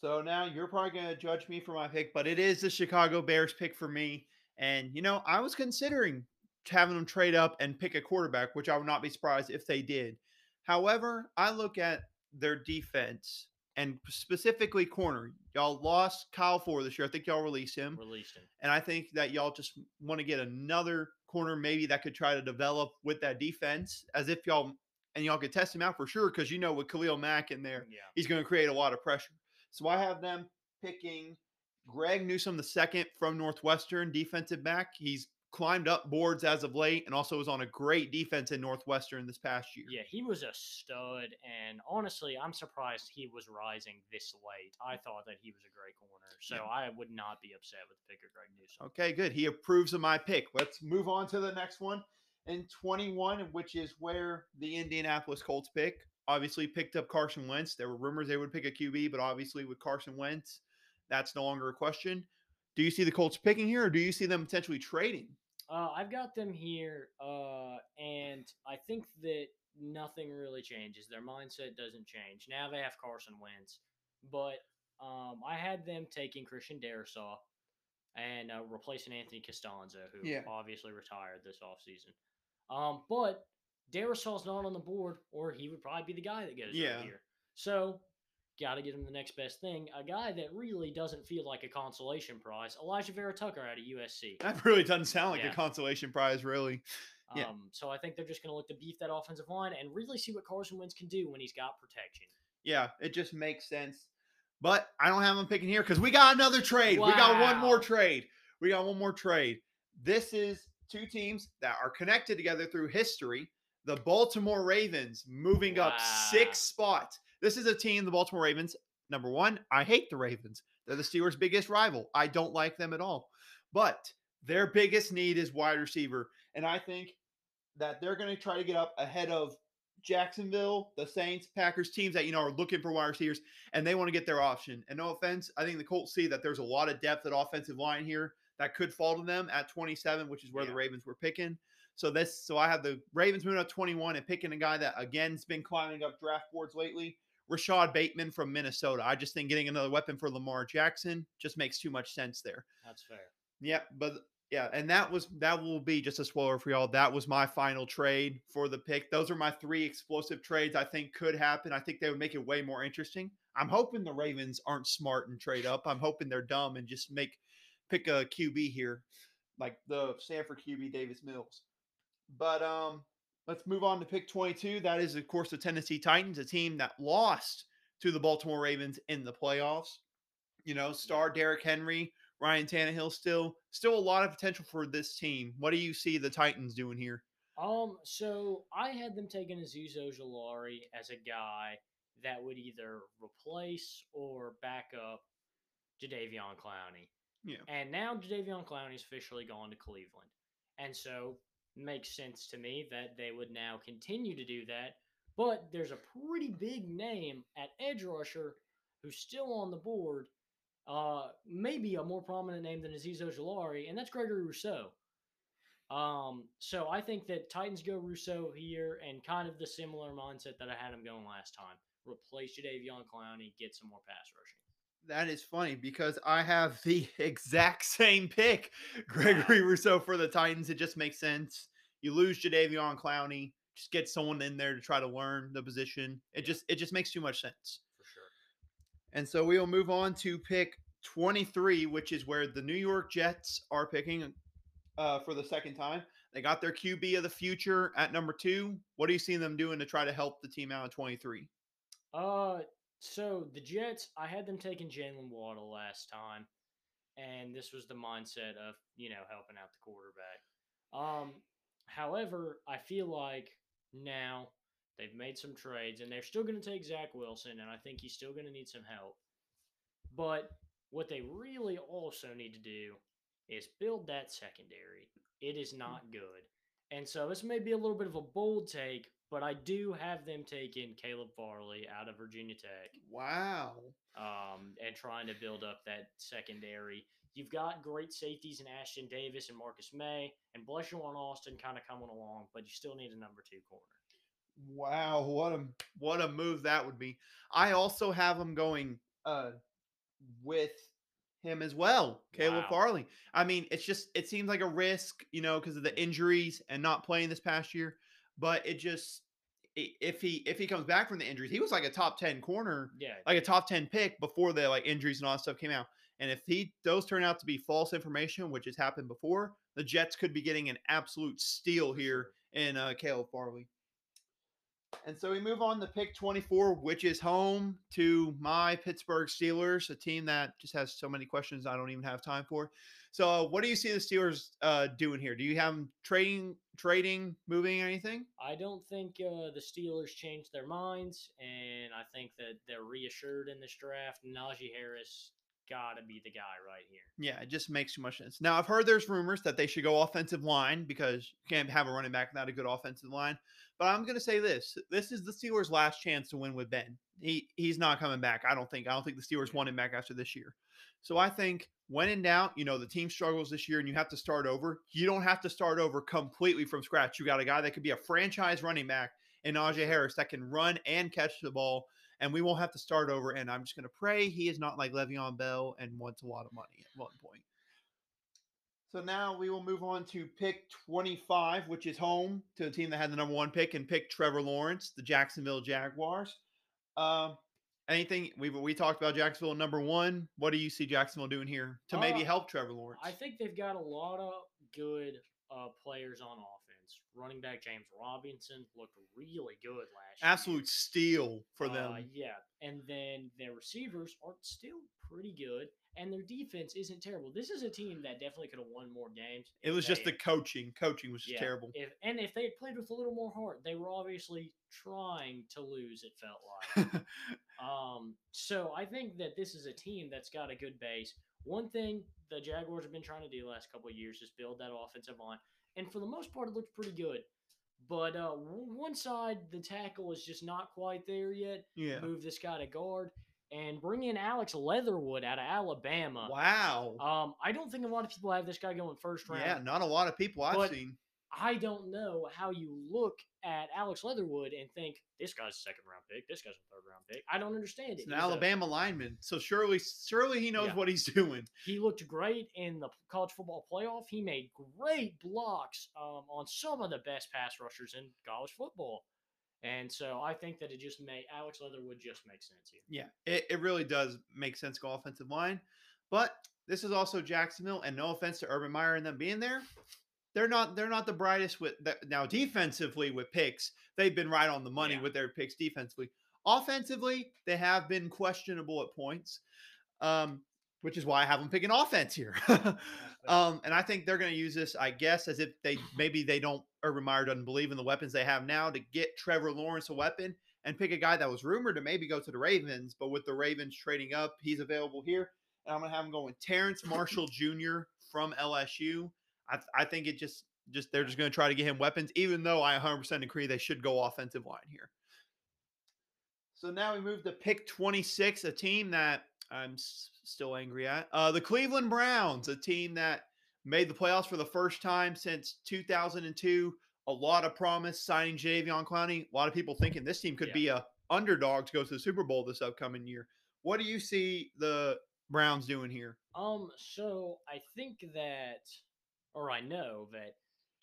So now you're probably gonna judge me for my pick, but it is the Chicago Bears pick for me. And you know, I was considering having them trade up and pick a quarterback, which I would not be surprised if they did. However, I look at their defense and specifically corner. Y'all lost Kyle Ford this year. I think y'all released him. Released him. And I think that y'all just want to get another corner maybe that could try to develop with that defense as if y'all and y'all could test him out for sure because you know with Khalil Mack in there, Yeah. he's going to create a lot of pressure. So I have them picking Greg Newsome the second from Northwestern defensive back. He's climbed up boards as of late and also was on a great defense in Northwestern this past year. Yeah, he was a stud, and honestly, I'm surprised he was rising this late. I thought that he was a great corner, so Yeah. I would not be upset with the pick of Greg Newsome. Okay, good. He approves of my pick. Let's move on to the next one. In 21, which is where the Indianapolis Colts pick, obviously picked up Carson Wentz. There were rumors they would pick a QB, but obviously with Carson Wentz, that's no longer a question. Do you see the Colts picking here, or do you see them potentially trading? Uh, I've got them here, uh, and I think that nothing really changes. Their mindset doesn't change. Now they have Carson Wentz, but um, I had them taking Christian Darrisaw and uh, replacing Anthony Castonzo, who Yeah. obviously retired this offseason. Um, but Darrisaw's not on the board, or he would probably be the guy that goes Yeah. right here. So, got to get him the next best thing. A guy that really doesn't feel like a consolation prize, Alijah Vera-Tucker out of USC. That really doesn't sound like Yeah. a consolation prize, really. Yeah. Um, so I think they're just going to look to beef that offensive line and really see what Carson Wentz can do when he's got protection. Yeah, it just makes sense. But I don't have them picking here because we got another trade. We got one more trade. We got one more trade. This is two teams that are connected together through history. The Baltimore Ravens moving up six spots. This is a team, the Baltimore Ravens. Number one, I hate the Ravens. They're the Steelers' biggest rival. I don't like them at all. But their biggest need is wide receiver. And I think that they're going to try to get up ahead of Jacksonville, the Saints, Packers, teams that you know are looking for wide receivers, and they want to get their option. And no offense, I think the Colts see that there's a lot of depth at offensive line here that could fall to them at 27, which is where the Ravens were picking. So this, so I have the Ravens moving up 21 and picking a guy that again's been climbing up draft boards lately, Rashod Bateman from Minnesota. I just think getting another weapon for Lamar Jackson just makes too much sense there. That's fair. Yeah, but yeah, and that was that will be just a spoiler for y'all. That was my final trade for the pick. Those are my three explosive trades I think could happen. I think they would make it way more interesting. I'm hoping the Ravens aren't smart and trade up. I'm hoping they're dumb and just make pick a QB here, like the Stanford QB Davis Mills. But um, let's move on to pick 22. That is, of course, the Tennessee Titans, a team that lost to the Baltimore Ravens in the playoffs. You know, star Derrick Henry, Ryan Tannehill still still a lot of potential for this team. What do you see the Titans doing here? Um, so I had them taking Azeez Ojulari as a guy that would either replace or back up Jadeveon Clowney. Yeah. And now Jadeveon Clowney Clowney's officially gone to Cleveland. And so makes sense to me that they would now continue to do that. But there's a pretty big name at edge rusher who's still on the board. Uh, maybe a more prominent name than Azeez Ojulari, and that's Gregory Rousseau. Um, so I think that Titans go Rousseau here, and kind of the similar mindset that I had him going last time. Replace Jadeveon Clowney, get some more pass rushing. That is funny because I have the exact same pick, Gregory Rousseau for the Titans. It just makes sense. You lose Jadeveon Clowney, just get someone in there to try to learn the position. It Yeah. just it just makes too much sense. For sure. And so we will move on to pick 23, which is where the New York Jets are picking uh, for the second time. They got their QB of the future at number two. What are you seeing them doing to try to help the team out at 23? Uh, so the Jets, I had them taking Jaylen Waddle last time, and this was the mindset of you know helping out the quarterback. Um, however, I feel like now they've made some trades, and they're still going to take Zach Wilson, and I think he's still going to need some help. But what they really also need to do is build that secondary. It is not good. And so this may be a little bit of a bold take, but I do have them taking Caleb Farley out of Virginia Tech Wow. um, and trying to build up that secondary. You've got great safeties in Ashtyn Davis and Marcus Maye, and bless you on Austin kind of coming along, but you still need a number two corner. Wow, what a what a move that would be. I also have him going uh with him as well, Caleb Wow. Farley. I mean, it's just it seems like a risk, you know, because of the injuries and not playing this past year. But it just if he if he comes back from the injuries, he was like a top ten corner, Yeah, like a top ten pick before the like injuries and all that stuff came out. And if he those turn out to be false information, which has happened before, the Jets could be getting an absolute steal here in uh, Caleb Farley. And so we move on to pick 24, which is home to my Pittsburgh Steelers, a team that just has so many questions I don't even have time for. So, what do you see the Steelers uh, doing here? Do you have them trading, trading, moving anything? I don't think uh, the Steelers changed their minds, and I think that they're reassured in this draft. Najee Harris got to be the guy right here. Yeah, it just makes too much sense. Now, I've heard there's rumors that they should go offensive line because you can't have a running back without a good offensive line. But I'm to say this: this is the Steelers' last chance to win with Ben. He he's not coming back. I don't think. I don't think the Steelers want him back after this year. So I think when in doubt, you know, the team struggles this year and you have to start over. You don't have to start over completely from scratch. You got a guy that could be a franchise running back in Najee Harris that can run and catch the ball, and we won't have to start over. And I'm just going to pray he is not like Le'Veon Bell and wants a lot of money at one point. So now we will move on to pick 25, which is home to the team that had the number one pick and pick Trevor Lawrence, the Jacksonville Jaguars. Um, anything we we talked about Jacksonville number one. What do you see Jacksonville doing here to maybe Uh, help Trevor Lawrence? I think they've got a lot of good uh, players on offense. Running back James Robinson looked really good last year. Absolute steal for Uh, them. yeah, and then their receivers are still pretty good, and their defense isn't terrible. This is a team that definitely could have won more games. It was just the coaching. Coaching was just yeah, terrible. If and if they had played with a little more heart, they were obviously trying to lose. It felt like. Um, so I think that this is a team that's got a good base. One thing the Jaguars have been trying to do the last couple of years is build that offensive line, and for the most part, it looks pretty good. But uh, one side, the tackle is just not quite there yet. yeah. Move this guy to guard and bring in Alex Leatherwood out of Alabama. Wow. Um, I don't think a lot of people have this guy going first round. yeah, not a lot of people I've seen. I don't know how you look at Alex Leatherwood and think this guy's a second round pick, this guy's a third round pick. I don't understand it. It's an He's a- Alabama lineman, so surely, surely he knows Yeah. what he's doing. he looked great in the college football playoff. He made great blocks um, on some of the best pass rushers in college football. And so I think that it just may Alex Leatherwood just makes sense here. Yeah, it, it really does make sense go offensive line. But this is also Jacksonville, and no offense to Urban Meyer and them being there, they're not they're not the brightest with that now defensively with picks. They've been right on the money Yeah. with their picks defensively. Offensively, they have been questionable at points. Um, which is why I have them picking offense here. um, and I think they're going to use this, I guess, as if they maybe they don't. Urban Meyer doesn't believe in the weapons they have now to get Trevor Lawrence a weapon and pick a guy that was rumored to maybe go to the Ravens, but with the Ravens trading up, he's available here. And I'm gonna have him going Terrence Marshall Jr. from LSU. I, I think it just just they're just gonna try to get him weapons, even though I 100% agree they should go offensive line here. So now we move to pick 26, a team that I'm s- still angry at. Uh, the Cleveland Browns, a team that made the playoffs for the first time since 2002. A lot of promise signing Javion Clowney. A lot of people thinking this team could Yeah. be a underdog to go to the Super Bowl this upcoming year. What do you see the Browns doing here? Um, so I think that, or I know that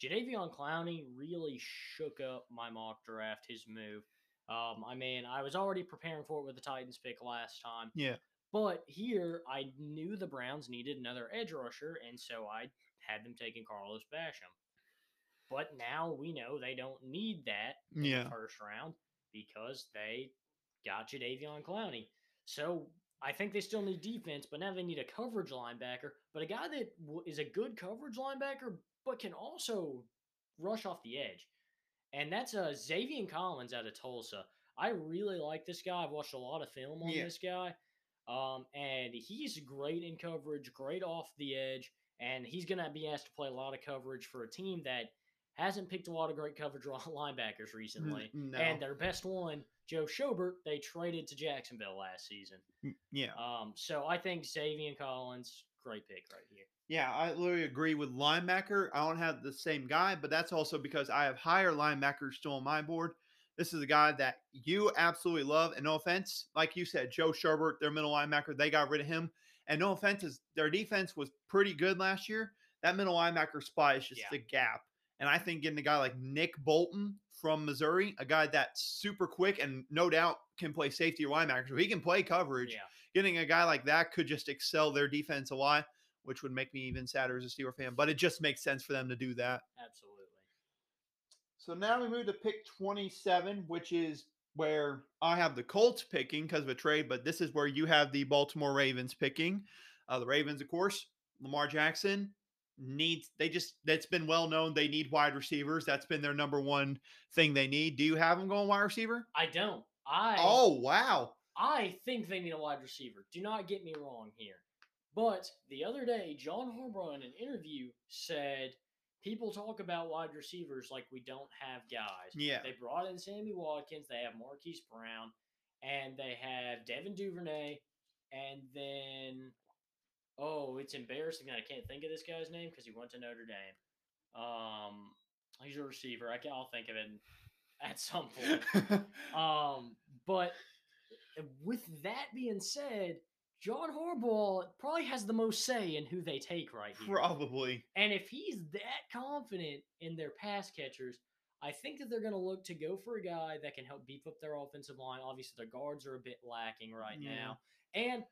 Jadeveon Clowney really shook up my mock draft. His move. Um, I mean, I was already preparing for it with the Titans pick last time. Yeah. But here, I knew the Browns needed another edge rusher, and so I had them taking Carlos Basham. But now we know they don't need that in Yeah. the first round because they got Jadeveon Clowney. So I think they still need defense, but now they need a coverage linebacker, but a guy that is a good coverage linebacker, but can also rush off the edge. And that's uh, Zaven Collins out of Tulsa. I really like this guy. I've watched a lot of film on Yeah. this guy. Um, and he's great in coverage, great off the edge, and he's going to be asked to play a lot of coverage for a team that hasn't picked a lot of great coverage linebackers recently. No. And their best one, Joe Schobert, they traded to Jacksonville last season. Mm, yeah. Um, so I think Zaven Collins, great pick right here. Yeah, I literally agree with linebacker. I don't have the same guy, but that's also because I have higher linebackers still on my board. This is a guy that you absolutely love. And no offense, like you said, Joe Sherbert, their middle linebacker, they got rid of him. And no offense, is their defense was pretty good last year. That middle linebacker spot is just Yeah. the gap. And I think getting a guy like Nick Bolton from Missouri, a guy that's super quick and no doubt can play safety or linebacker, so he can play coverage Yeah. getting a guy like that could just excel their defense a lot, which would make me even sadder as a Steeler fan. But it just makes sense for them to do that. Absolutely. So now we move to pick 27, which is where I have the Colts picking because of a trade, but this is where you have the Baltimore Ravens picking. Uh, the Ravens, of course, Lamar Jackson needs, they just, that's been well known. They need wide receivers. That's been their number one thing they need. Do you have them going wide receiver? I don't. I Oh, wow. I think they need a wide receiver. Do not get me wrong here. But the other day, John Harbaugh in an interview said people talk about wide receivers like we don't have guys. Yeah. They brought in Sammy Watkins, they have Marquise Brown, and they have Devin Duvernay, and then Oh, it's embarrassing that I can't think of this guy's name because he went to Notre Dame. Um, he's a receiver. I can, I'll think of it at some point. Um, but with that being said, John Harbaugh probably has the most say in who they take right here. Probably. And if he's that confident in their pass catchers, I think that they're going to look to go for a guy that can help beef up their offensive line. Obviously, their guards are a bit lacking right Yeah. now. And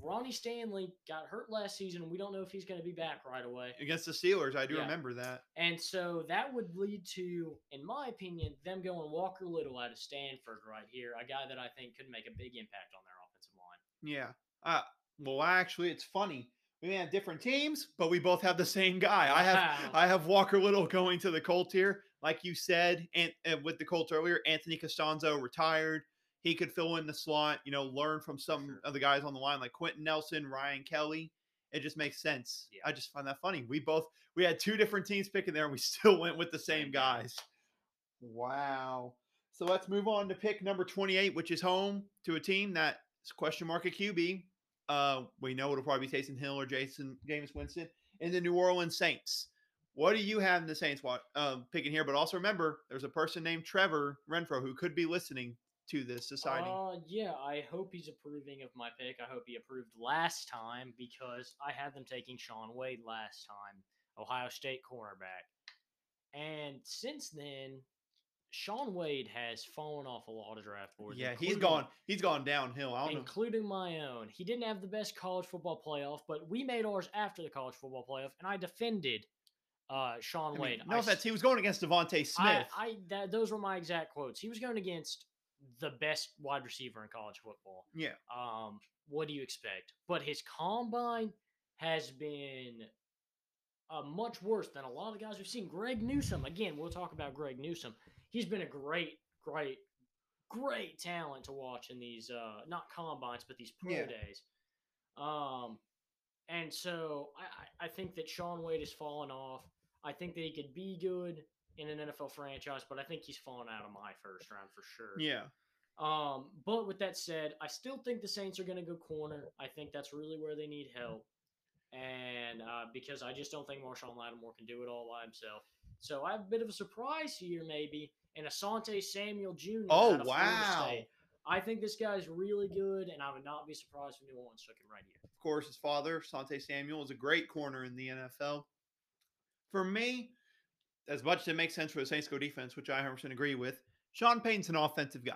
Ronnie Stanley got hurt last season, and we don't know if he's going to be back right away. Against the Steelers, I do Yeah. remember that. And so that would lead to, in my opinion, them going Walker Little out of Stanford right here, a guy that I think could make a big impact on their offensive line. Yeah. Uh, well, actually, it's funny. We may have different teams, but we both have the same guy. I have I have Walker Little going to the Colts here, like you said, and, and with the Colts earlier. Anthony Castonzo retired. He could fill in the slot. You know, learn from some of the guys on the line, like Quenton Nelson, Ryan Kelly. It just makes sense. Yeah. I just find that funny. We both we had two different teams picking there, and we still went with the same guys. Wow. So let's move on to pick number 28, which is home to a team that's question mark at QB. Uh, we know it'll probably be Taysom Hill or Jason James Winston in the New Orleans Saints. What do you have in the Saints um, picking here? But also remember, there's a person named Trevor Renfro who could be listening to this society. Uh, yeah, I hope he's approving of my pick. I hope he approved last time because I had them taking Shaun Wade last time, Ohio State cornerback. And since then, Shaun Wade has fallen off a lot of draft boards. yeah, he's gone. He's gone downhill. I don't know. including my own. He didn't have the best college football playoff, but we made ours after the college football playoff, and I defended uh, Shaun I mean, Wade. no I offense, he was going against DeVonta Smith. I, I that, those were my exact quotes. He was going against the best wide receiver in college football. yeah, Um, what do you expect? But his combine has been uh, much worse than a lot of the guys we've seen. Greg Newsome, again, we'll talk about Greg Newsome. He's been a great, great, great talent to watch in these uh, not combines, but these pro Yeah. days. Um, and so I, I I think that Shaun Wade has fallen off. I think that he could be good in an NFL franchise, but I think he's fallen out of my first round for sure. yeah, Um, but with that said, I still think the Saints are going to go corner. I think that's really where they need help, and uh, because I just don't think Marshon Lattimore can do it all by himself. So I have a bit of a surprise here, maybe, in Asante Samuel Jr. Oh, wow. I think this guy's really good, and I would not be surprised if New Orleans took him right here. of course, his father, Sante Samuel, is a great corner in the NFL. For me, as much as it makes sense for the Saints go defense, which I 100% agree with, Sean Payton's an offensive guy.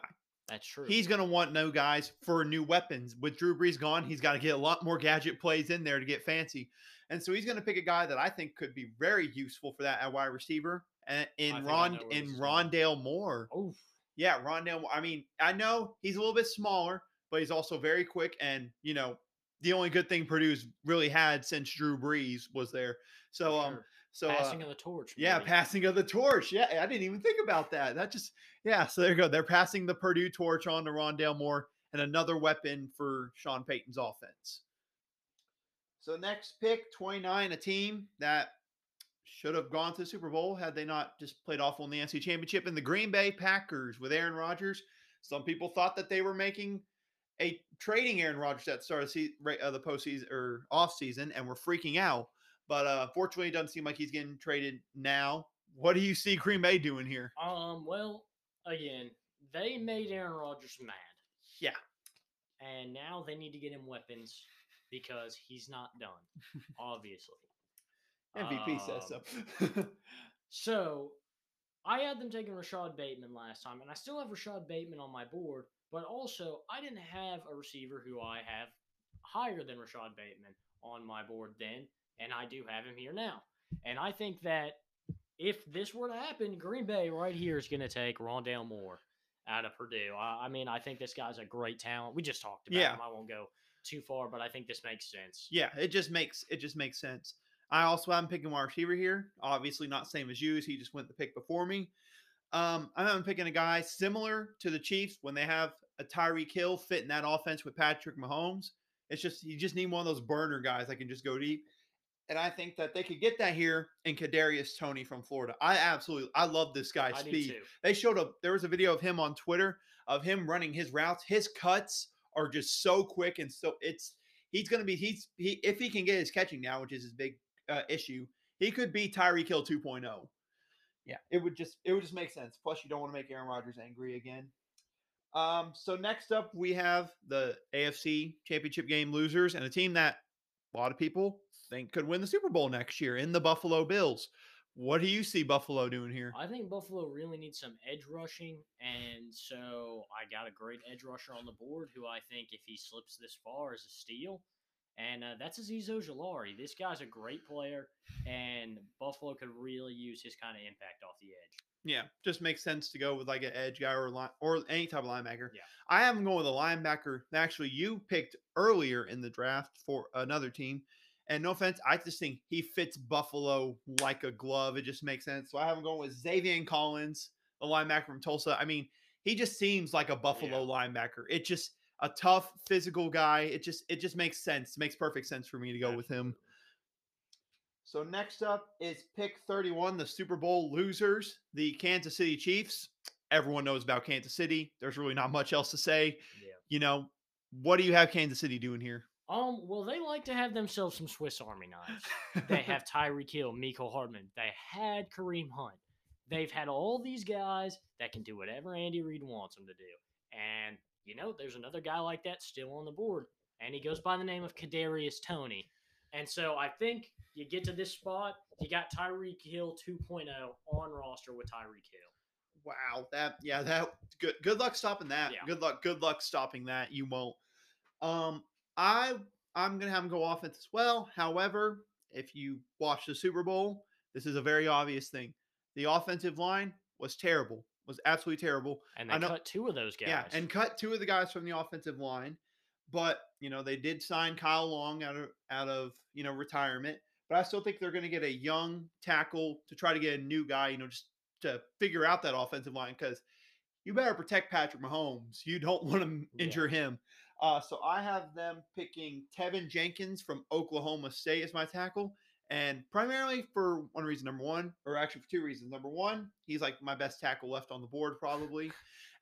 That's true. He's going to want no guys for new weapons. With Drew Brees gone, he's got to get a lot more gadget plays in there to get fancy. And so he's going to pick a guy that I think could be very useful for that at wide receiver and in Ron in this is going. Rondale Moore. Oof. Yeah, Rondale. I mean, I know he's a little bit smaller, but he's also very quick. And you know, the only good thing Purdue's really had since Drew Brees was there. So, um, Sure. So uh, passing of the torch. yeah, passing of the torch. Yeah, I didn't even think about that. That just yeah. So there you go. They're passing the Purdue torch on to Rondale Moore and another weapon for Sean Payton's offense. So next pick, 29, a team that should have gone to the Super Bowl had they not just played awful in the NC Championship in the Green Bay Packers with Aaron Rodgers. Some people thought that they were making a trading Aaron Rodgers at the start of the, se- right, uh, the postseason or off season and were freaking out. But uh, fortunately, it doesn't seem like he's getting traded now. What do you see Green Bay doing here? Um. Well, again, they made Aaron Rodgers mad. Yeah. And now they need to get him weapons because he's not done. obviously. MVP says Um, so. So I had them taking Rashod Bateman last time, and I still have Rashod Bateman on my board, but also I didn't have a receiver who I have higher than Rashod Bateman on my board then, and I do have him here now. And I think that if this were to happen, Green Bay right here is going to take Rondale Moore out of Purdue. I, I mean, I think this guy's a great talent. We just talked about Yeah. him. I won't go too far, but I think this makes sense. yeah, it just makes it just makes sense. I also I'm picking wide receiver here. Obviously, not same as you. as He just went the pick before me. Um, I'm picking a guy similar to the Chiefs when they have a Tyreek Hill fit in that offense with Patrick Mahomes. It's just you just need one of those burner guys that can just go deep. And I think that they could get that here in Kadarius Toney from Florida. I absolutely I love this guy's I speed. They showed up. There was a video of him on Twitter of him running his routes. His cuts are just so quick and so it's he's going to be he's he if he can get his catching now, which is his big uh, issue, he could be Tyreek Hill 2.0. Yeah, it would just it would just make sense. Plus, you don't want to make Aaron Rodgers angry again. Um, so next up we have the AFC Championship game losers and a team that a lot of people think could win the Super Bowl next year in the Buffalo Bills. What do you see Buffalo doing here? I think Buffalo really needs some edge rushing, and so I got a great edge rusher on the board who I think if he slips this far is a steal, and uh, that's Azeez Ojulari. This guy's a great player, and Buffalo could really use his kind of impact off the edge. Yeah, just makes sense to go with like an edge guy or line, or any type of linebacker. Yeah. I am going with a linebacker that actually you picked earlier in the draft for another team. And no offense, I just think he fits Buffalo like a glove. It just makes sense. So I have him going with Zaven Collins, the linebacker from Tulsa. I mean, he just seems like a Buffalo linebacker. It just a tough physical guy. It just it just makes sense. It makes perfect sense for me to go with him. So next up is pick 31, the Super Bowl losers, the Kansas City Chiefs. Everyone knows about Kansas City. There's really not much else to say. Yeah. You know, what do you have Kansas City doing here? Um, well, they like to have themselves some Swiss Army knives. they have Tyreek Hill, Mecole Hardman. They had Kareem Hunt. They've had all these guys that can do whatever Andy Reid wants them to do. And you know, there's another guy like that still on the board, and he goes by the name of Kadarius Toney. And so I think you get to this spot, you got Tyreek Hill 2.0 on roster with Tyreek Hill. Wow, that yeah, that good good luck stopping that. Yeah. Good luck, good luck stopping that. You won't. Um, I I'm gonna have him go offense as well. However, if you watch the Super Bowl, this is a very obvious thing. The offensive line was terrible, was absolutely terrible. And they know- cut two of those guys. Yeah, and cut two of the guys from the offensive line. But you know they did sign Kyle Long out of out of you know retirement. But I still think they're going to get a young tackle to try to get a new guy. You know, just to figure out that offensive line because you better protect Patrick Mahomes. You don't want to Yeah. injure him. Uh, so I have them picking Teven Jenkins from Oklahoma State as my tackle. And primarily for one reason, number one, or actually for two reasons. Number one, he's like my best tackle left on the board, probably.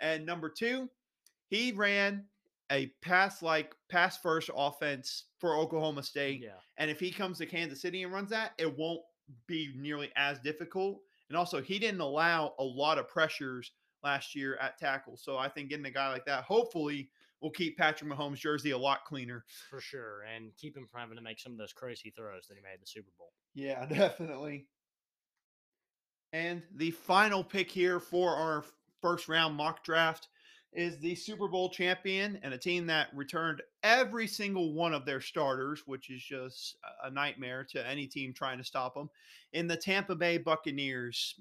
And number two, he ran a pass like pass first offense for Oklahoma State. yeah. And if he comes to Kansas City and runs that, it won't be nearly as difficult. And also, he didn't allow a lot of pressures last year at tackle. So I think getting a guy like that hopefully will keep Patrick Mahomes' jersey a lot cleaner. For sure, and keep him from having to make some of those crazy throws that he made in the Super Bowl. Yeah, definitely. And the final pick here for our first round mock draft is the Super Bowl champion and a team that returned every single one of their starters, which is just a- nightmare to any team trying to stop them. In the Tampa Bay Buccaneers,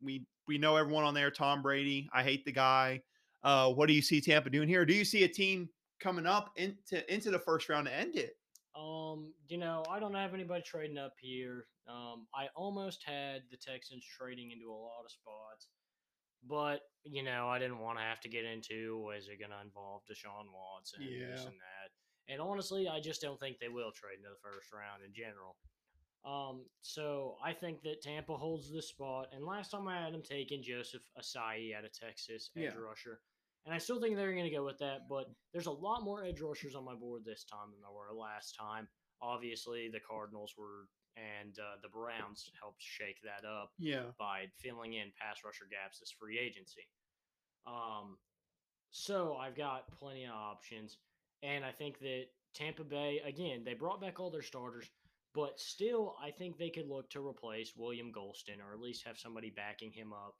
we we know everyone on there. Tom Brady, I hate the guy. Uh, what do you see Tampa doing here? Do you see a team coming up into into the first round to end it? Um, you know, I don't have anybody trading up here. Um, I almost had the Texans trading into a lot of spots, but you know, I didn't want to have to get into is it going to involve Deshaun Watson, this Yeah. and that. And honestly, I just don't think they will trade into the first round in general. Um, so I think that Tampa holds this spot. And last time I had them taking Joseph Ossai out of Texas, edge Yeah. rusher. And I still think they're going to go with that, but there's a lot more edge rushers on my board this time than there were last time. Obviously, the Cardinals were and uh, the Browns helped shake that up Yeah. by filling in pass rusher gaps this free agency. Um, so I've got plenty of options, and I think that Tampa Bay again they brought back all their starters, but still I think they could look to replace William Gholston or at least have somebody backing him up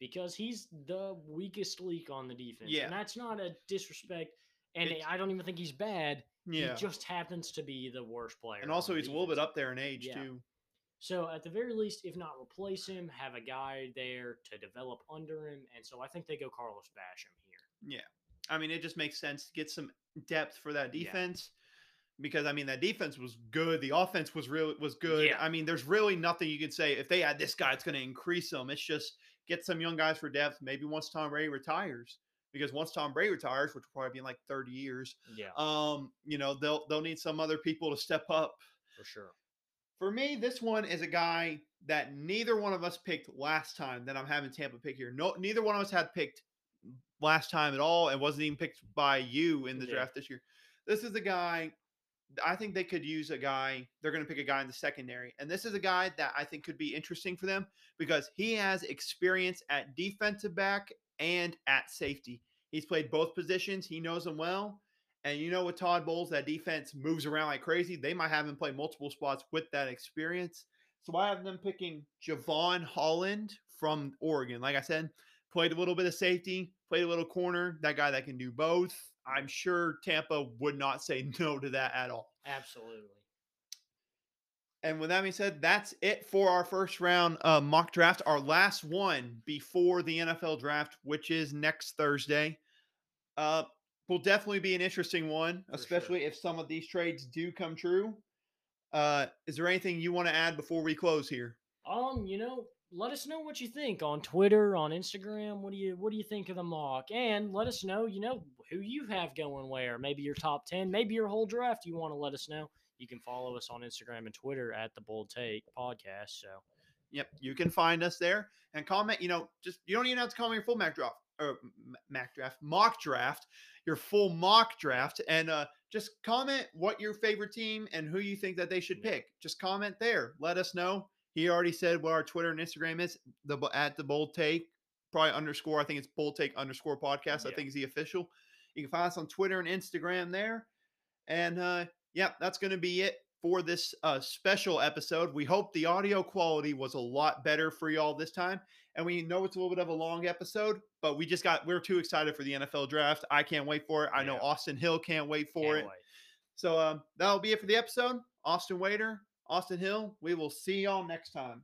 because he's the weakest leak on the defense, Yeah. and that's not a disrespect. And It's- I don't even think he's bad. Yeah. He just happens to be the worst player. And also, he's a little bit up there in age Yeah. too. So at the very least, if not replace him, have a guy there to develop under him. And so I think they go Carlos Basham here. Yeah. I mean, it just makes sense to get some depth for that Yeah. defense because I mean that defense was good. The offense was real was good. Yeah. I mean, there's really nothing you can say if they had this guy, it's going to increase them. It's just get some young guys for depth. Maybe once Tom Brady retires, because once Tom Brady retires, which will probably be in like 30 years, Yeah, um, you know they'll they'll need some other people to step up. for sure. For me, this one is a guy that neither one of us picked last time that I'm having Tampa pick here. No, neither one of us had picked last time at all, and wasn't even picked by you in the Yeah. draft this year. This is a guy I think they could use a guy. They're going to pick a guy in the secondary, and this is a guy that I think could be interesting for them because he has experience at defensive back and at safety. He's played both positions. He knows them well. And you know, with Todd Bowles, that defense moves around like crazy. They might have him play multiple spots with that experience. So I have them picking Jevon Holland from Oregon. Like I said, played a little bit of safety, played a little corner. That guy that can do both. I'm sure Tampa would not say no to that at all. Absolutely. And with that being said, that's it for our first round uh, mock draft, our last one before the NFL draft, which is next Thursday. Uh, will definitely be an interesting one, For especially sure. if some of these trades do come true. Uh, is there anything you want to add before we close here? Um, you know, let us know what you think on Twitter, on Instagram. What do you what do you think of the mock? And let us know, you know, who you have going where. Maybe your top ten, maybe your whole draft. You want to let us know. You can follow us on Instagram and Twitter at the Bold Take Podcast. So Yep, you can find us there and comment. You know, just you don't even have to comment your full Mac draft or Mac draft, mock draft, your full mock draft, and uh, just comment what your favorite team and who you think that they should Yeah. pick. Just comment there. Let us know. He already said what our Twitter and Instagram is. The at the bold take, probably underscore. I think it's bold take underscore podcast. I think is the official. You can find us on Twitter and Instagram there. And uh, yeah, that's going to be it for this uh, special episode. We hope the audio quality was a lot better for y'all this time. And we know it's a little bit of a long episode, but we just got, we're too excited for the NFL draft. I can't wait for it. I know Austin Hill can't wait for can't it. wait. So um, that'll be it for the episode. Austin Wader, Austin Hill, we will see y'all next time.